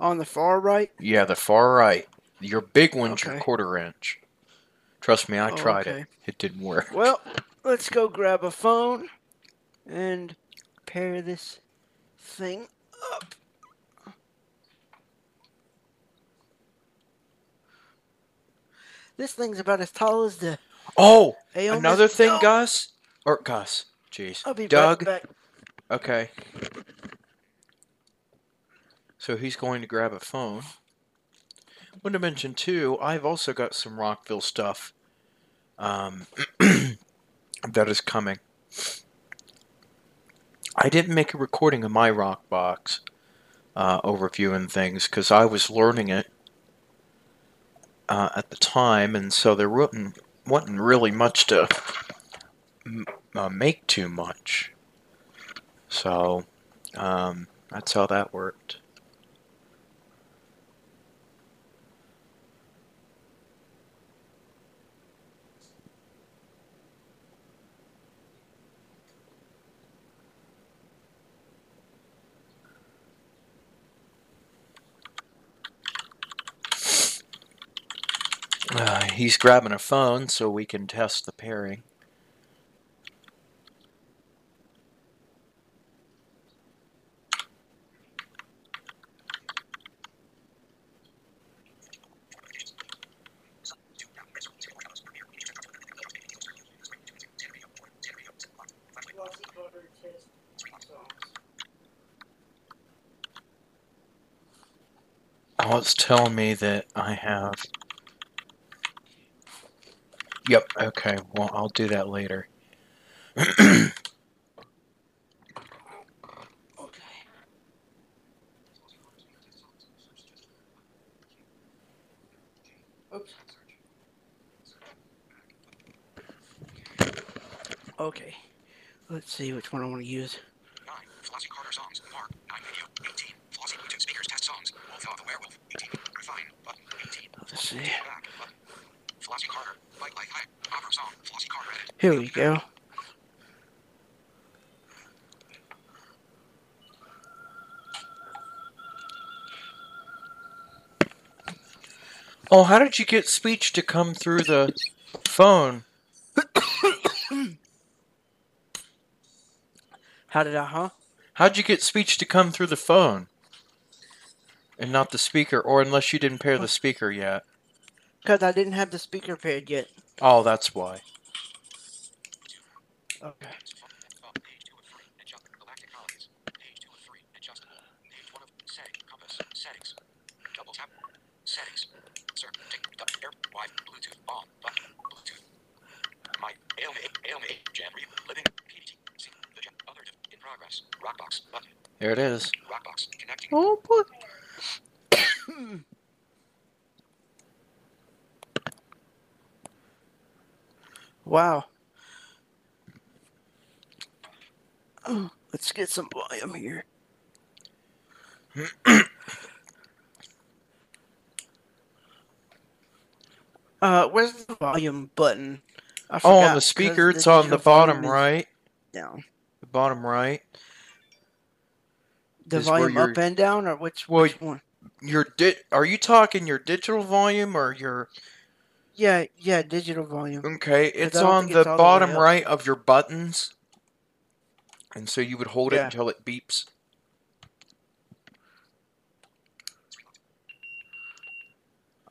S1: on the far right.
S2: Yeah, the far right. Your big one's your quarter inch. Trust me, I
S1: Oh,
S2: tried
S1: okay.
S2: it. It didn't work.
S1: Well, let's go grab a phone and pair this thing up. This thing's about as tall as the.
S2: Oh, another thing,
S1: no.
S2: Gus or Gus. Jeez,
S1: I'll be
S2: Doug.
S1: back.
S2: Okay. So he's going to grab a phone. Want to mention too, I've also got some Rockville stuff um, that is coming. I didn't make a recording of my rock box overview and things because I was learning it uh, at the time, and so there wasn't wasn't really much to uh, make too much. So um, that's how that worked. Uh, he's grabbing a phone so we can test the pairing. Oh, it's telling me that I have. Yep, okay, well, I'll do that later. okay.
S1: Oops. Okay. Let's see which one I want to use.
S4: 9. Flossie Carter songs. Mark. 9 video. 18. Flossie Bluetooth speakers test songs. Wolf the werewolf. 18. Refine. Button. 18.
S1: Let's see.
S4: Back. Button. Flossie Carter.
S1: Here we go.
S2: Oh, how did you get speech to come through the phone?
S1: How did I, huh?
S2: How'd you get speech to come through the phone? And not the speaker, or unless you didn't pair the speaker yet.
S1: Because I didn't have the speaker pad yet.
S2: Oh, that's why.
S1: Okay.
S4: Settings. Double oh, tap. Settings. Sir. Tick. Duck. Air. Wi. Bluetooth. On. Button. Bluetooth. My. ALMA. ALMA. Jam. Re. Living. PDT. See. The jam. Other. diff- In progress. Rockbox. Button.
S2: There it is.
S4: Rockbox. Connecting.
S1: Oh boy. Wow. Oh, let's get some volume here. uh, where's the volume button? I
S2: Oh, on the speaker, it's on the bottom right.
S1: Down.
S2: The bottom right.
S1: The volume up and down, or which,
S2: Well,
S1: which one?
S2: Your di- Are you talking your digital volume or your?
S1: Yeah, yeah, digital volume.
S2: Okay, it's on the
S1: it's all the
S2: bottom right of your buttons. And so you would hold it until it beeps.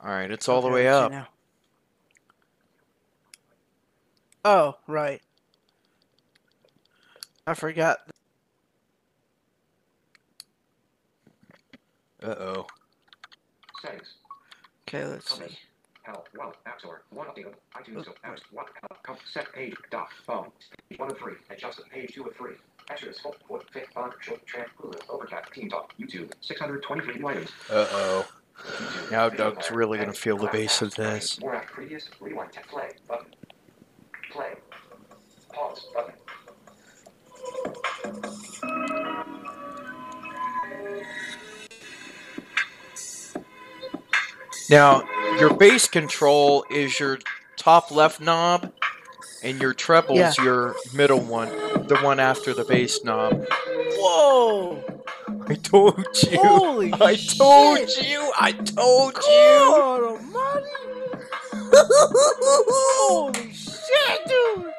S2: All right, it's all the way up.
S1: now. Oh, right. I forgot.
S2: Uh oh.
S4: Settings.
S1: Okay, let's
S4: Compass.
S1: see.
S4: Health. Wallet. App Store. One update. iTunes. So apps. One. Health. Com- set page. Doc. Phone. Page one of three. Adjusted. Page two of three. Extras. Full. Foot. Fit. Font. Short. Tramp. Hulu. Overcast. Team Talk. YouTube. 623 items.
S2: Uh oh. Now Doug's really gonna feel the
S4: Clap.
S2: bass of this.
S4: More after previous. Rewind. Tap. Play. Button. Play. Pause. Button.
S2: Now, your bass control is your top left knob, and your treble's
S1: Yeah.
S2: your middle one, the one after the bass knob.
S1: Whoa!
S2: I told you.
S1: Holy
S2: I told you. I told you.
S1: Almighty! Holy shit, dude!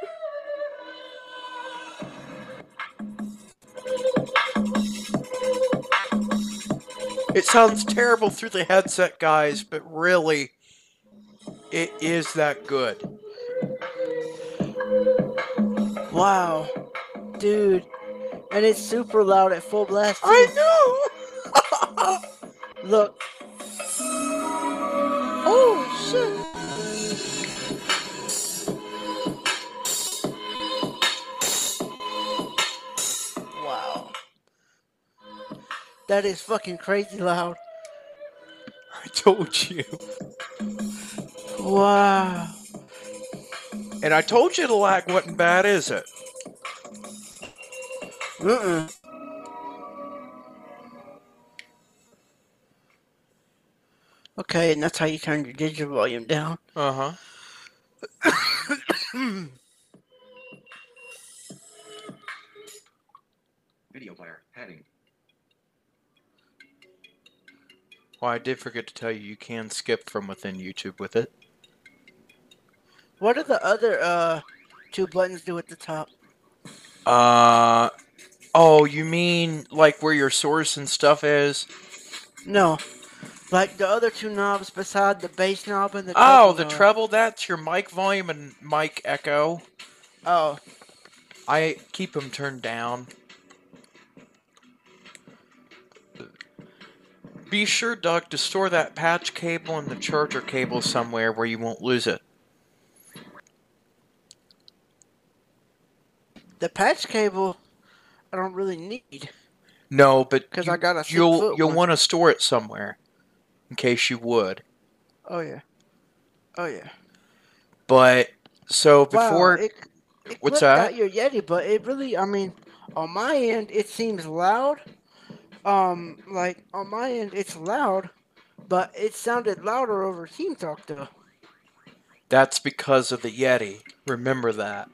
S2: It sounds terrible through the headset, guys, but really, it is that good.
S1: Wow. Dude. And it's super loud at full blast.
S2: I
S1: know! Look. Oh, shit! That is fucking crazy loud.
S2: I told you.
S1: Wow.
S2: And I told you the lag wasn't bad, is it?
S1: Mm-mm. Okay, and that's how you turn your digital volume down.
S2: Uh huh.
S4: Video player. Heading.
S2: Well, I did forget to tell you, you can skip from within YouTube with it.
S1: What do the other uh two buttons do at the top?
S2: Uh, oh, you mean like where your source and stuff is?
S1: No. Like the other two knobs beside the bass knob and the
S2: Oh, the
S1: knob.
S2: treble, that's your mic volume and mic echo.
S1: Oh,
S2: I keep them turned down. Be sure, Doug, to store that patch cable and the charger cable somewhere where you won't lose it.
S1: the patch cable I don't really need.
S2: No, but because
S1: I got a
S2: you'll you'll want to store it somewhere, in case you would.
S1: Oh yeah. Oh yeah.
S2: But so before,
S1: wow, it, it
S2: what's that?
S1: out your Yeti, but it really, I mean, on my end, it seems loud. Um, like on my end, it's loud, but it sounded louder over Team Talk though.
S2: That's because of the Yeti. Remember that.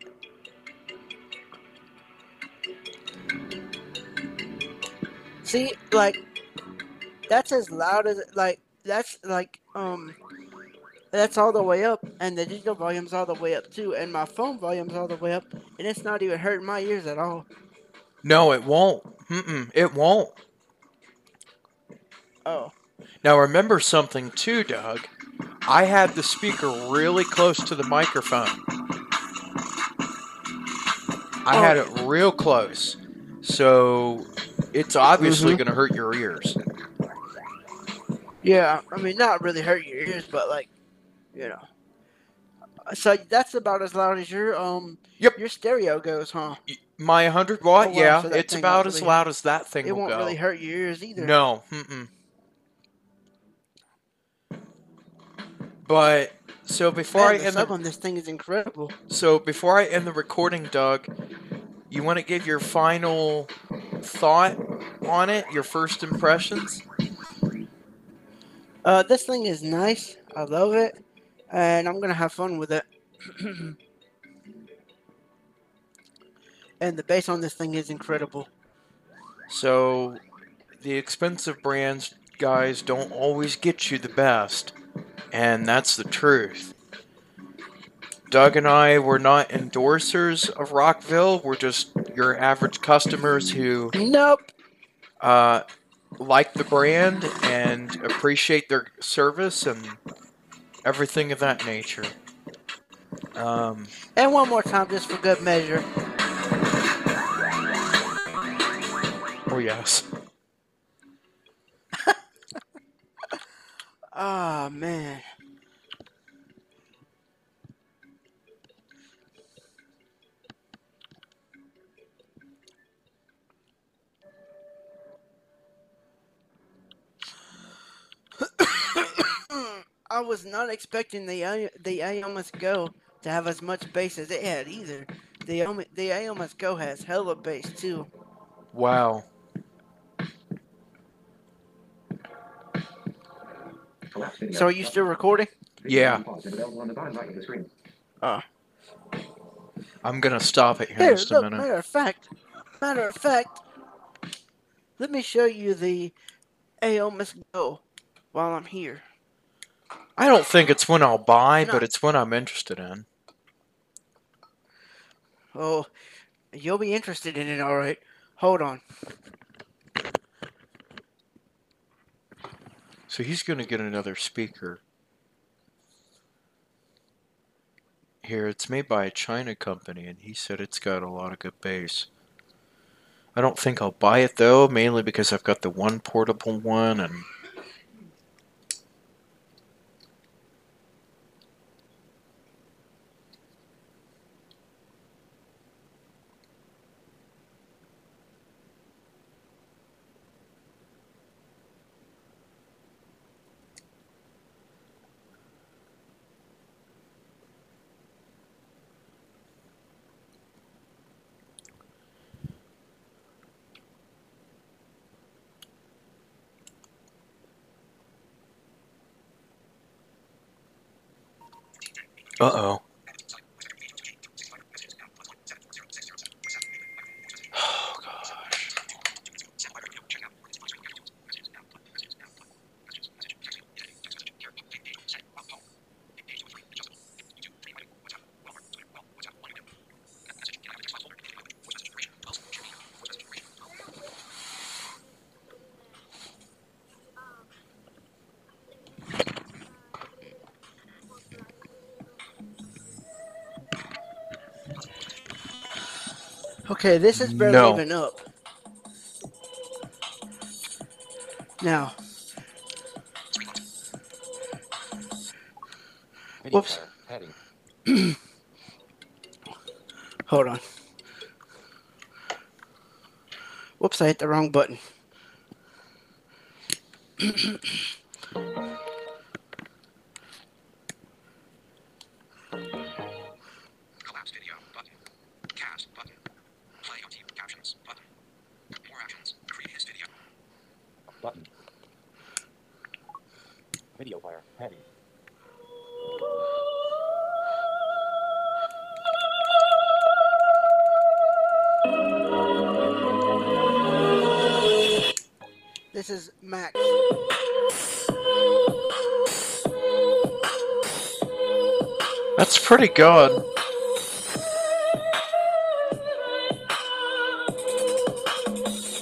S1: See, like that's as loud as like that's like um that's all the way up, and the digital volume's all the way up too, and my phone volume's all the way up, and it's not even hurting my ears at all.
S2: No, it won't. Mm-mm, it won't.
S1: Oh.
S2: Now remember something too, Doug. I had the speaker really close to the microphone. I had it real close. So it's obviously
S1: Mhm.
S2: going to hurt your ears.
S1: Yeah, I mean, not really hurt your ears, but like, you know. So that's about as loud as your um
S2: yep.
S1: your stereo goes, huh?
S2: My 100 watt,
S1: Oh, wow,
S2: yeah,
S1: so
S2: it's about as
S1: really-
S2: loud as that thing
S1: It
S2: will
S1: won't
S2: go.
S1: really hurt your ears either.
S2: No, mm-mm. But so before
S1: Man,
S2: I end the
S1: on this thing is incredible.
S2: so before I end the recording, Doug, you want to give your final thought on it, your first impressions?
S1: Uh, this thing is nice. I love it, and I'm gonna have fun with it. and the bass on this thing is incredible.
S2: So the expensive brands, guys, don't always get you the best, and that's the truth. Doug and I were not endorsers of Rockville. We're just your average customers who
S1: nope
S2: uh, like the brand and appreciate their service and everything of that nature. Um,
S1: And one more time, just for good measure.
S2: oh yes.
S1: Ah man. I was not expecting the the Aomais Go to have as much bass as it had either. The the Aomais Go has hella bass too.
S2: Wow.
S1: So are you still recording?
S2: Yeah.
S1: Oh.
S2: I'm gonna stop it here
S1: Here,
S2: in just a
S1: look,
S2: minute.
S1: matter of fact, matter of fact, let me show you the Aomais Go while I'm here.
S2: I don't think it's one I'll buy, but it's one I'm interested in.
S1: Oh, you'll be interested in it, all right. Hold on.
S2: So he's gonna get another speaker. Here, it's made by a China company, and he said it's got a lot of good bass. I don't think I'll buy it though, mainly because I've got the one portable one, and uh
S1: Okay, this is barely
S2: No.
S1: even up. Now, whoops.
S4: Heading.
S1: Hold on. Whoops, I hit the wrong button.
S6: pretty good.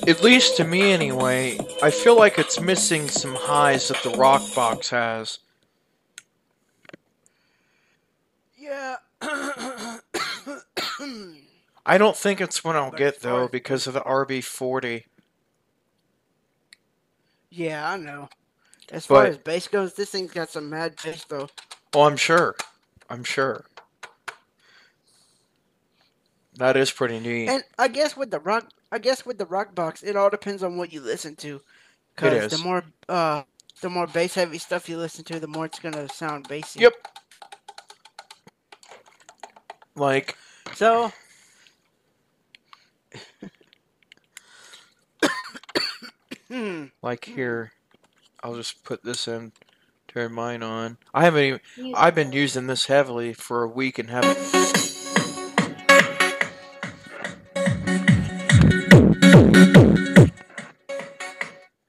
S6: At least to me, anyway. I feel like it's missing some highs that the rock box has.
S1: Yeah.
S6: I don't think it's one I'll get though because of the RB40.
S1: yeah, I know. As far as bass goes, this thing's got some mad bass though.
S6: Oh, I'm sure. I'm sure. That is pretty neat.
S1: And I guess with the rock, I guess with the rock box, it all depends on what you listen to.
S6: It
S1: Because the more, uh, the more bass heavy stuff you listen to, the more it's gonna sound bassy.
S6: Yep. Like,
S1: So. Hmm.
S6: like here, I'll just put this in, turn mine on. I haven't even, I've been using this heavily for a week and haven't.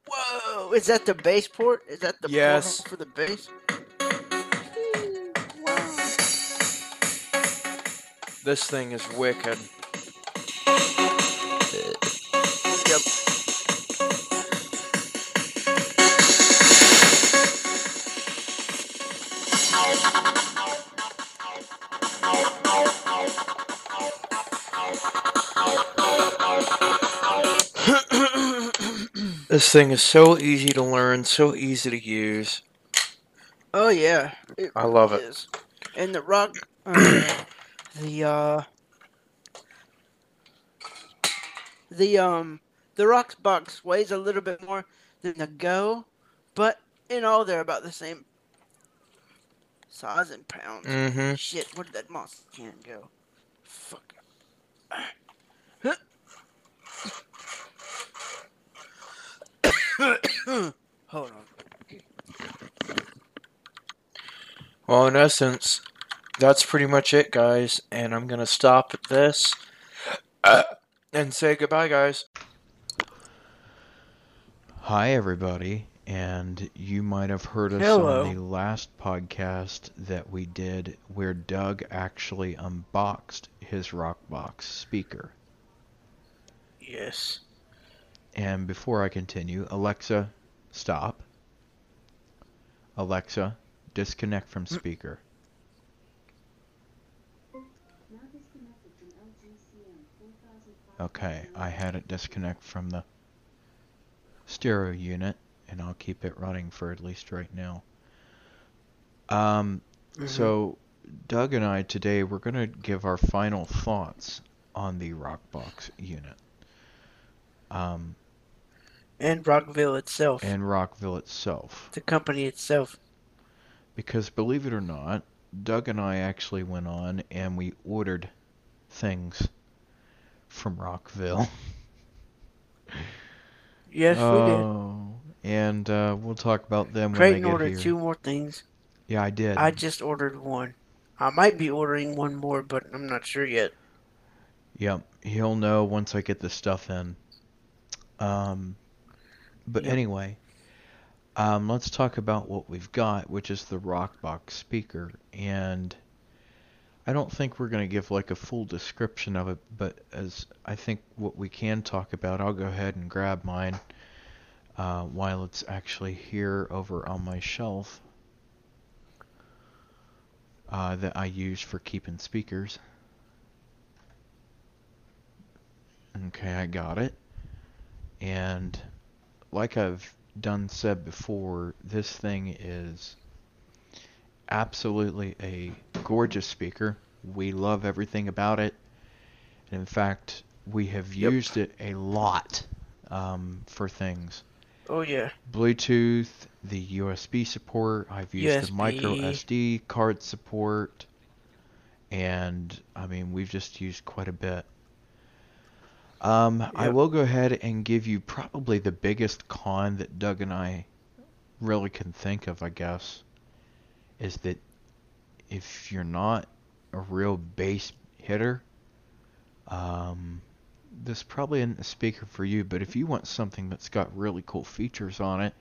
S1: Whoa! Is that the bass port? Is that the
S6: Yes.
S1: portal for the bass?
S6: This thing is wicked. This thing is so easy to learn, so easy to use.
S1: Oh yeah. It
S6: I love it.
S1: is. And the rock, uh, the uh, the um, the rocks box weighs a little bit more than the Go, but in all they're about the same size in pounds.
S6: Mm -hmm.
S1: Shit, where did that moss can go? Fuck. Hold on.
S6: Well, in essence, that's pretty much it, guys. And I'm gonna stop at this uh, and say goodbye, guys.
S2: Hi, everybody. And you might have heard us
S1: Hello.
S2: on the last podcast that we did where Doug actually unboxed his Rockbox speaker.
S1: Yes.
S2: And before I continue, Alexa, stop. Alexa, disconnect from speaker. Okay, I had it disconnect from the stereo unit, and I'll keep it running for at least right now. Um,
S1: Mhm.
S2: so Doug and I today we're gonna give our final thoughts on the Rockbox unit. Um,
S1: And Rockville itself,
S2: and Rockville itself.
S1: the company itself.
S2: Because believe it or not, Doug and I actually went on and we ordered things from Rockville.
S1: Yes, we did.
S2: oh, And uh, we'll talk about them when
S1: Creighton
S2: they get
S1: ordered
S2: here.
S1: two more things.
S2: Yeah, I did.
S1: I just ordered one. I might be ordering one more, but I'm not sure yet.
S2: Yep, he'll know once I get the stuff in. Um, but anyway, um, let's talk about what we've got, which is the Rockbox speaker. And I don't think we're going to give like a full description of it, but as I think what we can talk about, I'll go ahead and grab mine uh, while it's actually here over on my shelf uh, that I use for keeping speakers. Okay, I got it. And like I've done said before, this thing is absolutely a gorgeous speaker. We love everything about it. And in fact, we have used it a lot um, for things.
S1: Oh yeah.
S2: Bluetooth, the USB support. I've used the micro SD card support, and I mean we've just used quite a bit. Um, I will go ahead and give you probably the biggest con that Doug and I really can think of, I guess, is that if you're not a real bass hitter, um, this probably isn't a speaker for you, but if you want something that's got really cool features on it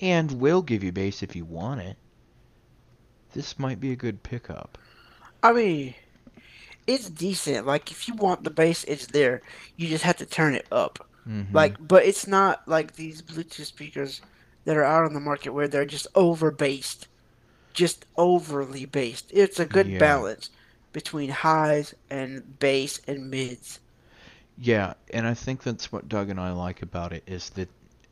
S2: and will give you bass if you want it, this might be a good pickup.
S1: I mean, it's decent. Like if you want the bass, it's there. You just have to turn it up.
S2: Mhm.
S1: Like, but it's not like these Bluetooth speakers that are out on the market where they're just over bassed, just overly bassed. It's a good
S2: Yeah.
S1: balance between highs and bass and mids.
S2: Yeah, and I think that's what Doug and I like about it is that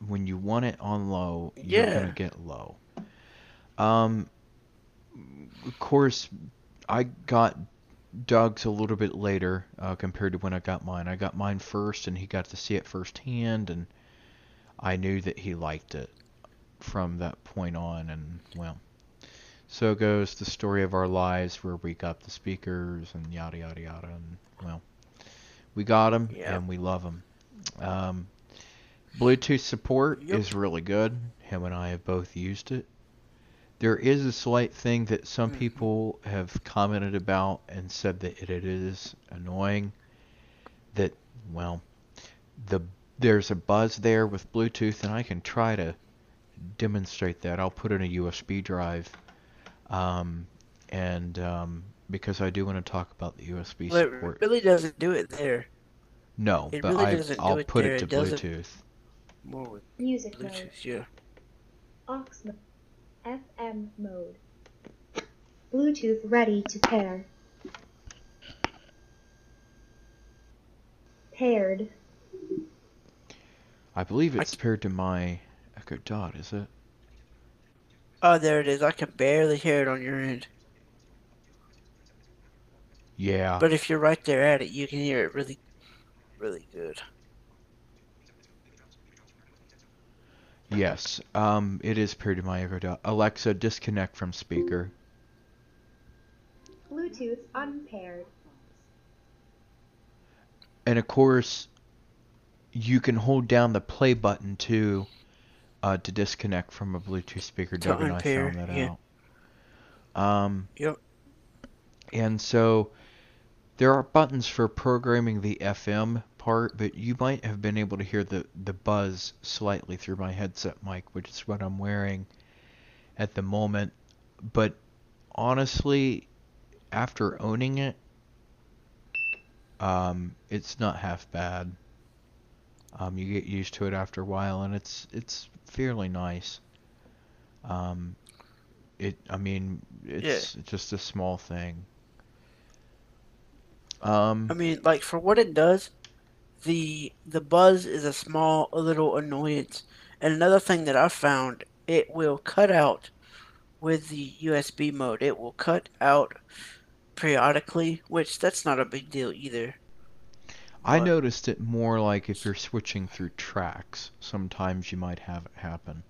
S2: when you want it on low, you're
S1: Yeah.
S2: gonna get low. Um, of course, I got Doug's a little bit later uh, compared to when I got mine. I got mine first, and he got to see it firsthand, and I knew that he liked it from that point on. And well, so goes the story of our lives, where we got the speakers and yada yada yada, and well, we got them
S1: Yeah.
S2: and we love them. Um, Bluetooth support
S1: Yep.
S2: is really good. Him and I have both used it. There is a slight thing that some
S1: Mm-hmm.
S2: people have commented about and said that it, it is annoying. That well, the there's a buzz there with Bluetooth, and I can try to demonstrate that. I'll put in a USB drive, um, and um, because I do want to talk about the USB
S1: But it really doesn't do it there.
S2: No,
S1: it
S2: but
S1: really
S2: I,
S1: doesn't
S2: i'll
S1: it
S2: put
S1: there.
S2: it to
S1: It
S2: Bluetooth.
S1: More with
S3: Music mode.
S1: Bluetooth, yeah.
S3: Aux mode. FM mode. Bluetooth ready to pair. Paired.
S2: I believe it's paired to my Echo Dot, is it?
S1: Oh, there it is. I can barely hear it on your end.
S2: Yeah.
S1: But if you're right there at it, you can hear it really, really good.
S2: Yes. Um, it is paired to my Echo Dot. Alexa, disconnect from speaker.
S3: Bluetooth unpaired.
S2: And of course, you can hold down the play button too uh, to disconnect from a Bluetooth speaker.
S1: To
S2: Doug and I
S1: unpair,
S2: found that
S1: yeah.
S2: out. Um,
S1: Yep.
S2: And so there are buttons for programming the FM part, but you might have been able to hear the, the buzz slightly through my headset mic, which is what I'm wearing at the moment. But honestly, after owning it, um, it's not half bad. Um, you get used to it after a while, and it's it's fairly nice. Um, it, I mean, it's just a small thing. Um,
S1: I mean, like for what it does, the the buzz is a small a little annoyance. And another thing that I found, it will cut out with the USB mode. It will cut out periodically, which that's not a big deal either.
S2: I noticed it more like if you're switching through tracks. Sometimes you might have it happen.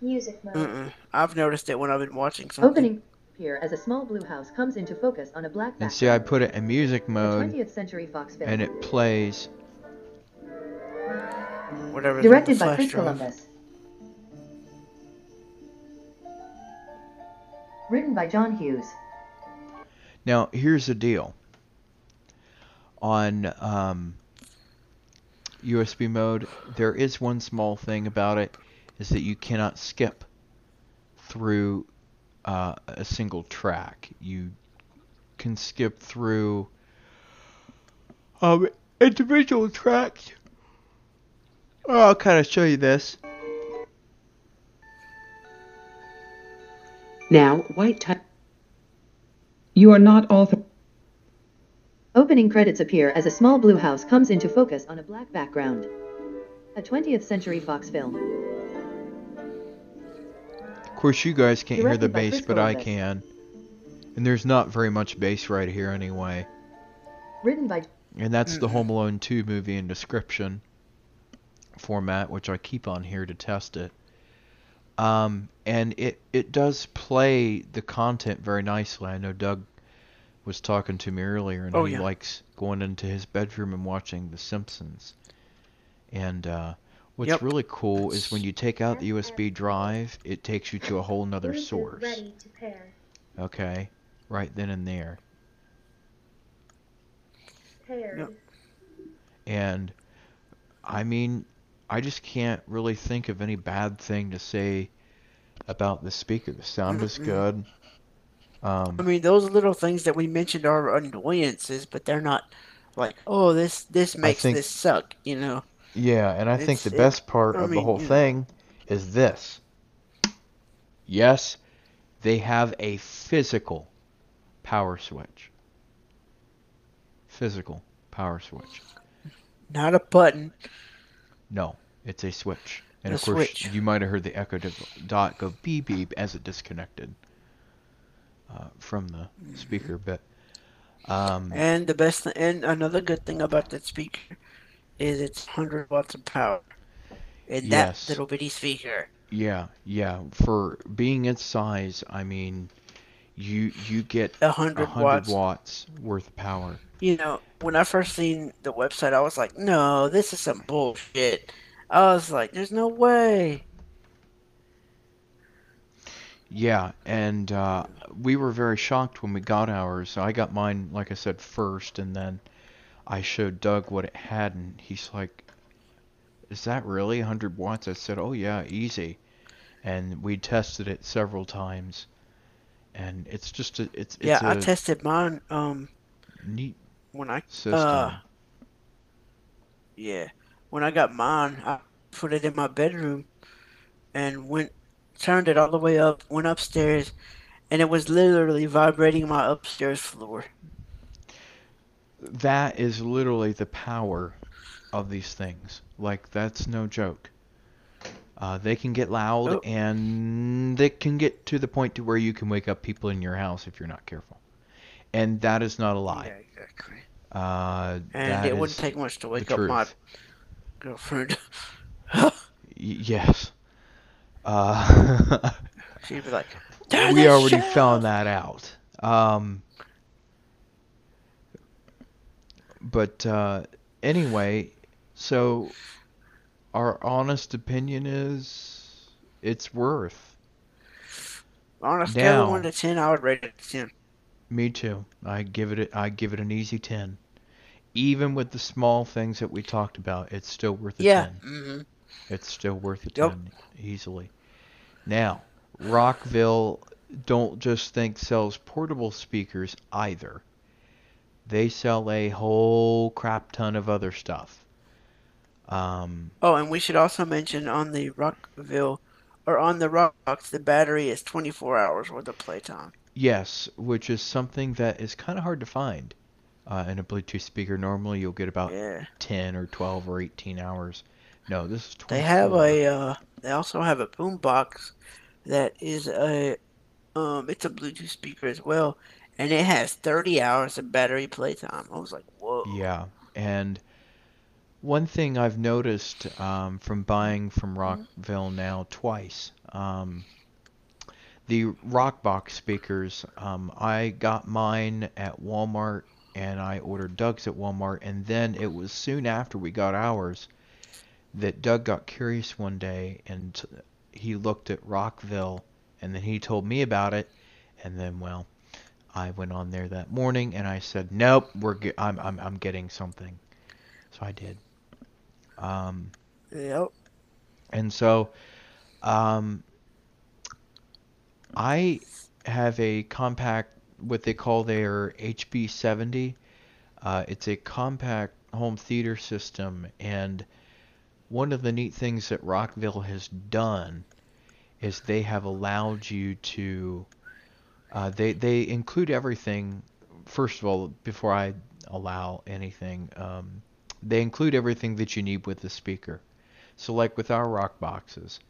S3: Music mode.
S1: Mm-mm. I've noticed it when I've been watching something.
S19: Opening here as a small blue house comes into focus on a black
S2: And see, I put it in music mode,
S19: 20th century Fox film.
S2: and it plays.
S1: Whatever.
S19: Directed by
S1: flash
S19: Chris. Columbus. Written by John Hughes.
S2: Now, here's the deal. On um, USB mode, there is one small thing about it, is that you cannot skip through uh, a single track. You can skip through um, individual tracks. Oh, I'll kind of show you this.
S20: Now, white type. You are not author.
S19: Opening credits appear as a small blue house comes into focus on a black background. A 20th century Fox film.
S2: Of course, you guys can't hear the bass, but I
S19: Columbus.
S2: can. And there's not very much bass right here anyway.
S19: Written by
S2: And that's the Home Alone 2 movie in description format, which I keep on here to test it. Um, and it, it does play the content very nicely. I know Doug was talking to me earlier, and
S1: Oh,
S2: he
S1: yeah.
S2: likes going into his bedroom and watching The Simpsons. And uh, what's
S1: Yep.
S2: really cool is when you take out the USB drive, it takes you to a whole nother
S3: Bluetooth
S2: source.
S3: ready to pair.
S2: Okay, right then and there.
S3: Paired.
S1: Yep.
S2: And I mean, I just can't really think of any bad thing to say about the speaker. The sound is good. Um,
S1: I mean, those little things that we mentioned are annoyances, but they're not like, oh, this this makes
S2: think-
S1: this suck, you know.
S2: Yeah, and I think the
S1: it-
S2: best part
S1: I
S2: of the whole
S1: know.
S2: thing is this. Yes, they have a physical power switch. Physical power switch.
S1: Not a button.
S2: No, it's a switch. And
S1: A
S2: of course,
S1: switch.
S2: you might have heard the Echo Dot go beep beep as it disconnected uh, from the speaker. But um,
S1: And the best, th- and another good thing about that speaker is it's 100 watts of power in
S2: Yes.
S1: that little bitty speaker.
S2: yeah, yeah, for being its size, I mean, you you get
S1: A hundred
S2: 100
S1: watts.
S2: watts worth of power.
S1: You know, when I first seen the website, I was like, no, this is some bullshit. I was like, there's no way.
S2: Yeah, and uh, we were very shocked when we got ours. I got mine, like I said, first, and then I showed Doug what it had, and he's like, "Is that really 100 watts?" I said, "Oh yeah, easy." And we tested it several times, and it's just a, it's
S1: Yeah,
S2: it's
S1: I tested mine. Um,
S2: neat
S1: when I
S2: system.
S1: uh, yeah, when I got mine, I put it in my bedroom and went turned it all the way up, went upstairs, and it was literally vibrating my upstairs floor.
S2: That is literally the power of these things. Like that's no joke. Uh, they can get loud,
S1: Oh.
S2: and they can get to the point to where you can wake up people in your house if you're not careful. And that is not a lie.
S1: Yeah, exactly.
S2: Uh,
S1: And it wouldn't take much to wake up my girlfriend.
S2: Yes. Uh,
S1: She'd be like,
S2: we already found that out. Um, but uh, anyway, so our honest opinion is it's worth.
S1: On a scale of one to ten, I would rate it a ten.
S2: Me too. I give it. A, I give it an easy ten. Even with the small things that we talked about, it's still worth a
S1: Yeah.
S2: 10.
S1: hmm
S2: It's still worth a
S1: Yep.
S2: 10 easily. Now, Rockville don't just think sells portable speakers either. They sell a whole crap ton of other stuff. Um,
S1: Oh, and we should also mention on the Rockville or on the Rocks, the battery is 24 hours worth of playtime.
S2: yes, which is something that is kind of hard to find uh, in a Bluetooth speaker. Normally, you'll get about
S1: Yeah.
S2: 10 or 12 or 18 hours. No, this is 24.
S1: They have a uh, they also have a boombox that is a um it's a Bluetooth speaker as well, and it has 30 hours of battery playtime. I was like, whoa.
S2: Yeah, and one thing I've noticed um, from buying from Rockville now twice, um, the Rockbox speakers, um, I got mine at Walmart and I ordered Doug's at Walmart, and then it was soon after we got ours that Doug got curious one day and he looked at Rockville and then he told me about it, and then well. I went on there that morning and I said, "Nope, we're ge- I'm I'm I'm getting something." So I did. Um,
S1: Yep.
S2: and so, um, I have a compact, what they call their HB70. Uh, it's a compact home theater system, and one of the neat things that Rockville has done is they have allowed you to. Uh, they they include everything. First of all, before I allow anything, um, they include everything that you need with the speaker. So, like with our rock boxes,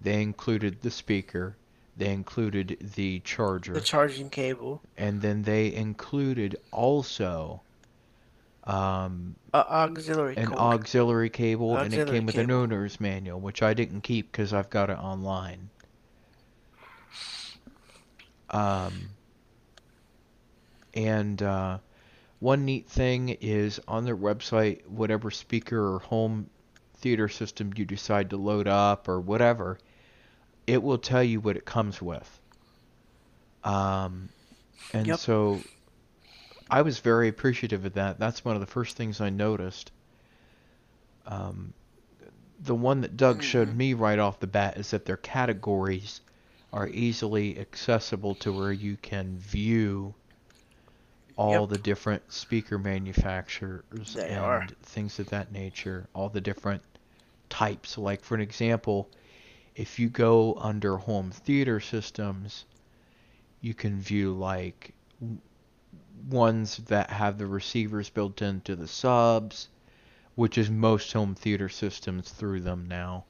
S2: they included the speaker, they included the charger,
S1: The charging cable,
S2: and then they included also um,
S1: uh, auxiliary
S2: an
S1: cord.
S2: auxiliary cable, and it came with an owner's manual, which I didn't keep because I've got it online. Um, and uh, one neat thing is on their website, whatever speaker or home theater system you decide to load up or whatever, it will tell you what it comes with. Um, and
S1: Yep.
S2: so I was very appreciative of that. That's one of the first things I noticed Um, the one that Doug showed me right off the bat is that their categories are easily accessible to where you can view all
S1: Yep.
S2: the different speaker manufacturers
S1: They
S2: and
S1: are.
S2: things of that nature, all the different types. Like for an example, if you go under home theater systems, you can view like ones that have the receivers built into the subs, which is most home theater systems through them now.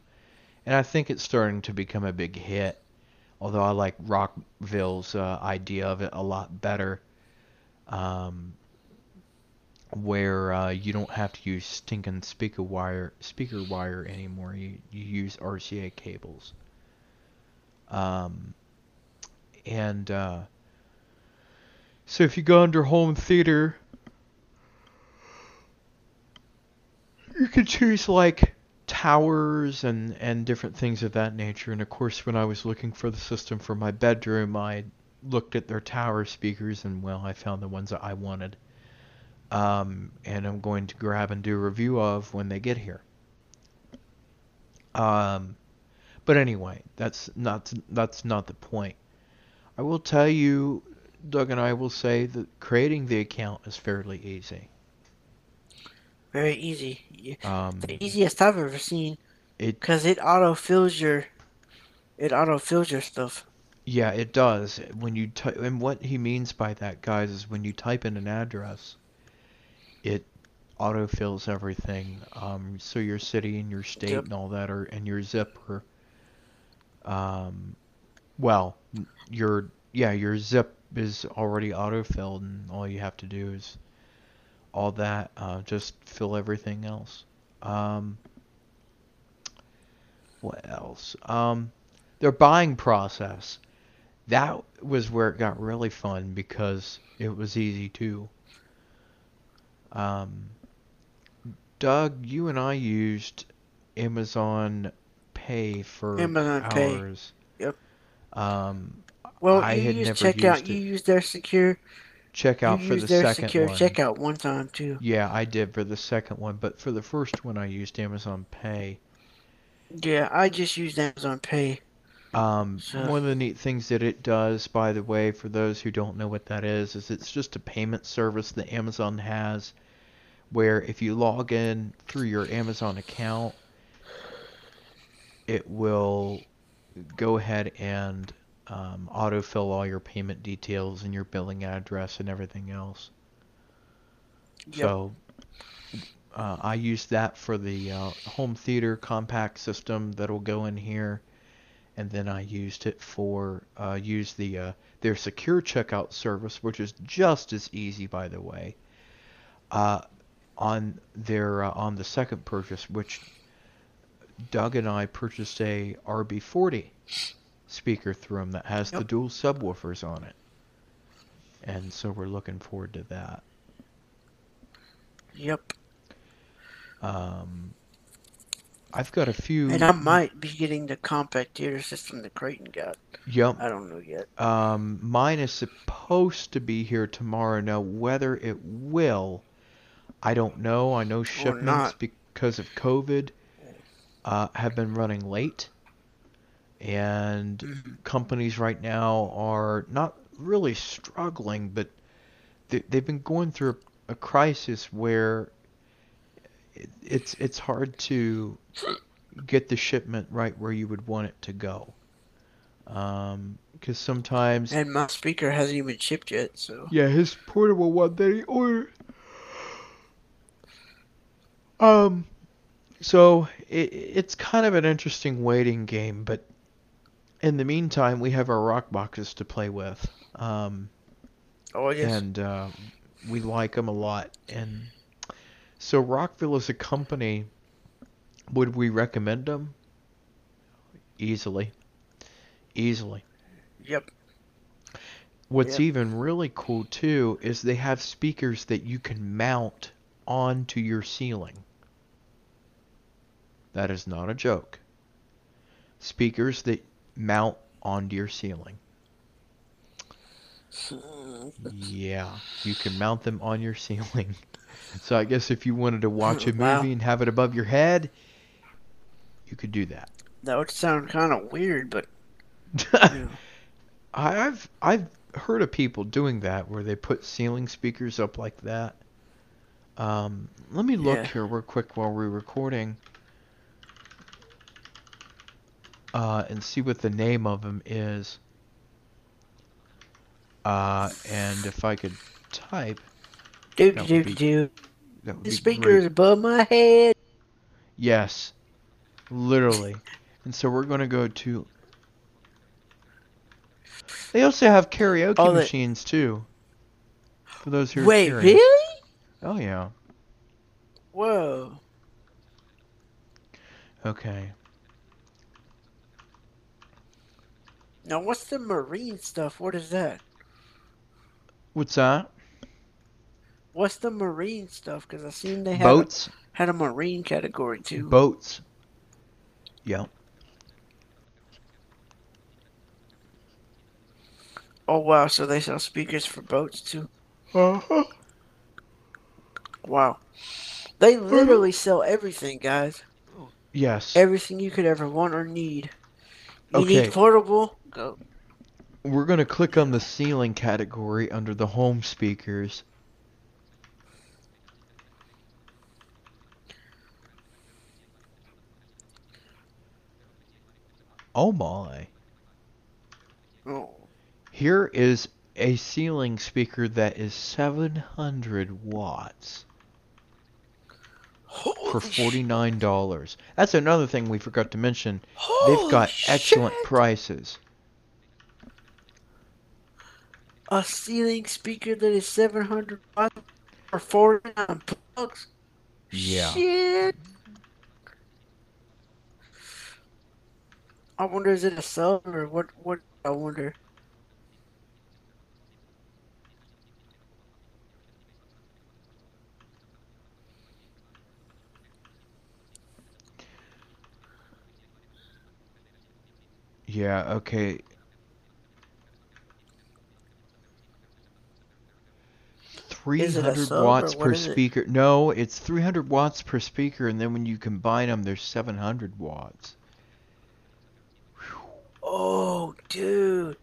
S2: And I think it's starting to become a big hit. Although I like Rockville's uh, idea of it a lot better, um, where uh, you don't have to use stinking speaker wire speaker wire anymore. You you use RCA cables. Um, and uh, so if you go under home theater, you can choose like towers and and different things of that nature. And of course, when I was looking for the system for my bedroom, I looked at their tower speakers, and well, I found the ones that I wanted. Um, and I'm going to grab and do a review of when they get here. Um, but anyway, that's not that's not the point. I will tell you, Doug and I will say that creating the account is fairly easy.
S1: Very easy.
S2: Um,
S1: the easiest I've ever seen.
S2: It
S1: Cause it auto fills your, it auto fills your stuff.
S2: Yeah, it does. When you type, and what he means by that, guys, is when you type in an address, it auto fills everything. Um, so your city and your state
S1: Yep.
S2: and all that, are and your zip are, um, well, your yeah, your zip is already autofilled, and all you have to do is all that. Uh, just fill everything else. Um, what else? Um, their buying process. That was where it got really fun because it was easy too. Um, Doug, you and I used Amazon Pay for
S1: Amazon Pay.
S2: hours.
S1: Yep.
S2: Um,
S1: Well,
S2: I
S1: you
S2: had
S1: use
S2: never
S1: checkout.
S2: used
S1: You used their secure.
S2: Checkout
S1: you
S2: for the
S1: their
S2: second
S1: secure
S2: one.
S1: checkout one time too.
S2: Yeah, I did for the second one, but for the first one, I used Amazon Pay.
S1: Yeah, I just used Amazon Pay.
S2: Um,
S1: So-
S2: one of the neat things that it does, by the way, for those who don't know what that is, is it's just a payment service that Amazon has where if you log in through your Amazon account, it will go ahead and um, autofill all your payment details and your billing address and everything else.
S1: Yep.
S2: So uh, I use that for the uh, home theater compact system that'll go in here, and then I used it for uh, use the uh, their secure checkout service, which is just as easy, by the way. Uh, on their uh, on the second purchase, which Doug and I purchased a RB40 speaker through them that has the dual subwoofers on it, and so we're looking forward to that.
S1: Yep.
S2: Um, I've got a few.
S1: And I might be getting the compact theater system that Creighton got.
S2: Yep.
S1: I don't know yet.
S2: Um, mine is supposed to be here tomorrow. Now, whether it will, I don't know. I know shipments because of COVID uh, have been running late, and
S1: Mm-hmm.
S2: companies right now are not really struggling, but they, they've been going through a, a crisis where it, it's it's hard to get the shipment right where you would want it to go. Um, because sometimes
S1: And my speaker hasn't even shipped yet, so.
S2: yeah, his portable one that he ordered. Um, so it, it's kind of an interesting waiting game, but in the meantime, we have our rock boxes to play with. Um,
S1: Oh yes.
S2: and uh, we like them a lot. And so Rockville is a company. Would we recommend them? Easily, easily.
S1: Yep.
S2: What's
S1: Yep.
S2: even really cool too is they have speakers that you can mount onto your ceiling. That is not a joke. Speakers that mount onto your ceiling. Yeah, you can mount them on your ceiling. So I guess if you wanted to watch a movie
S1: Wow.
S2: and have it above your head, you could do that.
S1: That would sound kind of weird, but
S2: I've I've heard of people doing that where they put ceiling speakers up like that. Um, let me look
S1: Yeah.
S2: here real quick while we're recording, uh, and see what the name of them is. Uh, and if I could type,
S1: do
S2: that
S1: do
S2: would be,
S1: do.
S2: that would
S1: The speaker is above my head.
S2: Yes, literally. And so we're going to go to. They also have karaoke
S1: Oh, they-
S2: machines too. For those who
S1: Wait,
S2: curious.
S1: really?
S2: Oh yeah.
S1: Whoa.
S2: Okay.
S1: Now, what's the marine stuff? What is that?
S2: What's that?
S1: What's the marine stuff? Because I seen they had
S2: Boats.
S1: A, had a marine category too.
S2: Boats. Yeah.
S1: Oh wow! So they sell speakers for boats too. Uh-huh. Wow. They literally sell everything, guys.
S2: Yes.
S1: Everything you could ever want or need. You
S2: Okay.
S1: need portable? Go.
S2: We're going to click on the ceiling category under the home speakers. Oh my.
S1: Oh.
S2: Here is a ceiling speaker that is 700 watts for $49. That's another thing we forgot to mention. They've got excellent prices.
S1: A ceiling speaker that is 700 watts for 49 bucks?
S2: Yeah.
S1: Shit. I wonder is it a sub or what? What I wonder.
S2: Yeah, okay.
S1: Is it a
S2: 300 watts per
S1: is it?
S2: speaker. No, it's 300 watts per speaker, and then when you combine them, there's 700 watts.
S1: Oh, dude.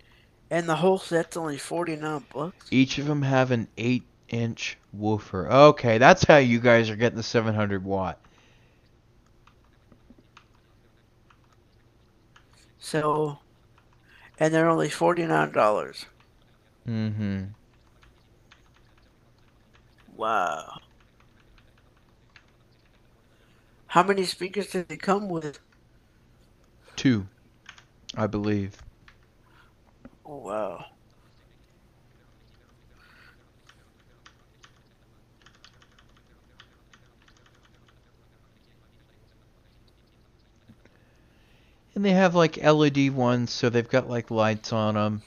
S1: And the whole set's only 49 bucks.
S2: Each of them have an 8 inch woofer. Okay, that's how you guys are getting the 700 watt.
S1: So, and they're only $49.
S2: Mm hmm.
S1: Wow. How many speakers did they come with?
S2: Two, I believe.
S1: Oh, wow.
S2: And they have like LED ones, so they've got like lights on them.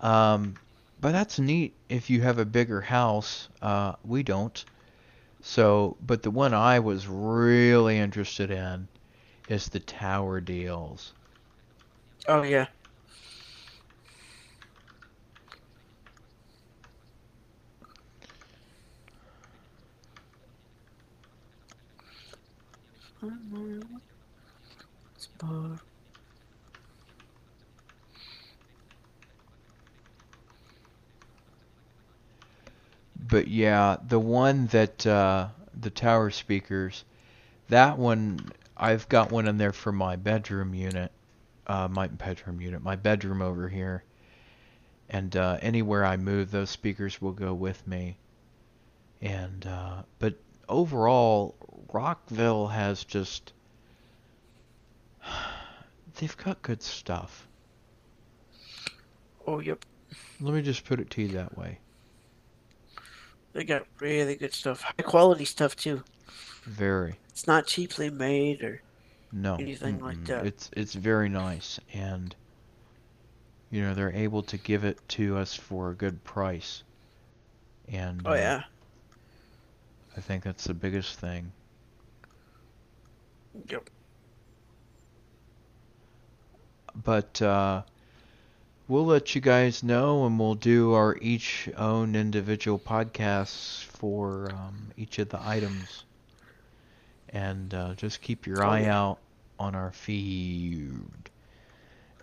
S2: Um, but that's neat if you have a bigger house. Uh, we don't. So, but the one I was really interested in is the tower deals.
S1: Oh, yeah. Spot.
S2: But yeah, the one that uh, the tower speakers, that one I've got one in there for my bedroom unit, uh, my bedroom unit, my bedroom over here, and uh, anywhere I move, those speakers will go with me. And uh, but overall, Rockville has just they've got good stuff.
S1: Oh, yep.
S2: Let me just put it to you that way.
S1: They got really good stuff. High quality stuff, too.
S2: Very.
S1: It's not cheaply made or
S2: No.
S1: anything like
S2: mm-mm.
S1: that.
S2: It's it's very nice and you know, they're able to give it to us for a good price. And
S1: Oh,
S2: uh,
S1: yeah.
S2: I think that's the biggest thing.
S1: Yep.
S2: But uh we'll let you guys know, and we'll do our each own individual podcasts for um, each of the items. And uh, just keep your eye out on our feed.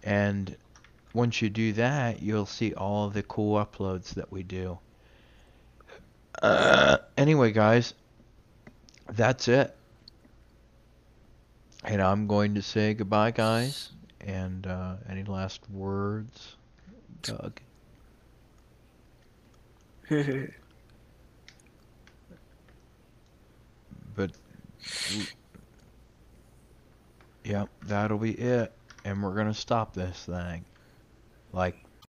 S2: And once you do that, you'll see all the cool uploads that we do. Uh, anyway, guys, that's it. And I'm going to say goodbye, guys. And uh, any last words, Doug? but yep, that'll be it. And we're gonna stop this thing. Like